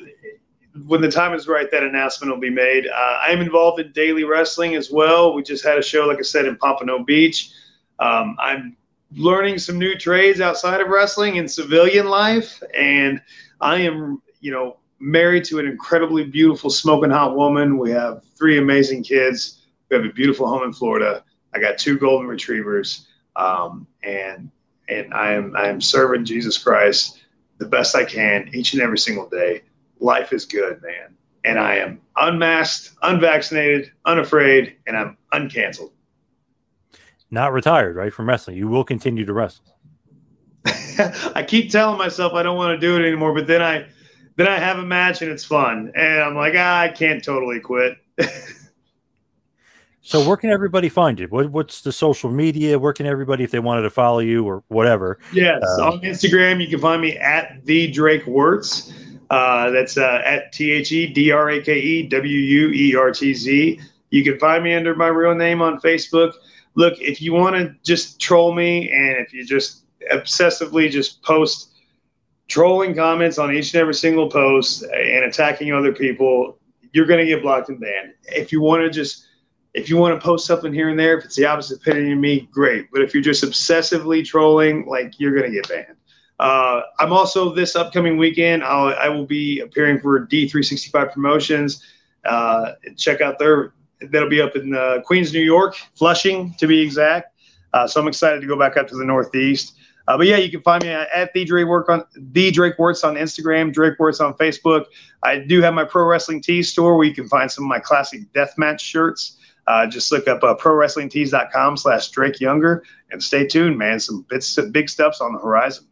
when the time is right, that announcement will be made. Uh, I am involved in daily wrestling as well. We just had a show, like I said, in Pompano Beach. Um, I'm learning some new trades outside of wrestling in civilian life, and I am, you know, married to an incredibly beautiful, smoking hot woman. We have three amazing kids. We have a beautiful home in Florida. I got two golden retrievers, um, and and I am I am serving Jesus Christ the best I can each and every single day life is good, man. And I am unmasked, unvaccinated, unafraid, and I'm uncanceled. Not retired, right, from wrestling. You will continue to wrestle. I keep telling myself I don't want to do it anymore, but then I then I have a match and it's fun. And I'm like, ah, I can't totally quit. so where can everybody find you? What, what's the social media? Where can everybody, if they wanted to follow you or whatever? Yes, um, on Instagram, you can find me at the Drake Wuertz. Uh, that's uh, at T H E D R A K E W U E R T Z. You can find me under my real name on Facebook. Look, if you want to just troll me and if you just obsessively just post trolling comments on each and every single post and attacking other people, you're going to get blocked and banned. If you want to just if you want to post something here and there, if it's the opposite opinion of me, great. But if you're just obsessively trolling, like you're gonna get banned. Uh, I'm also this upcoming weekend. I'll, I will be appearing for D365 Promotions. Uh, check out their. That'll be up in uh, Queens, New York, Flushing to be exact. Uh, so I'm excited to go back up to the Northeast. Uh, but yeah, you can find me at the Drake Work on the Drake Wuertz on Instagram, Drake Wuertz on Facebook. I do have my pro wrestling tee store where you can find some of my classic deathmatch shirts. Uh, just look up uh, prowrestlingtees.com slash Drake Younger and stay tuned, man. Some bits, big stuff's on the horizon.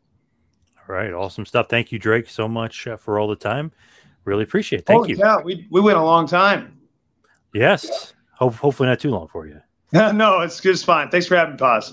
All right, awesome stuff. Thank you, Drake, so much uh, for all the time. Really appreciate it. Thank Holy you. Yeah, we, we went a long time. Yes. Ho- hopefully not too long for you. no, it's just fine. Thanks for having me, Paz.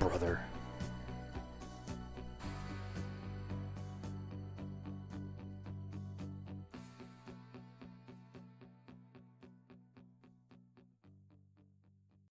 brother.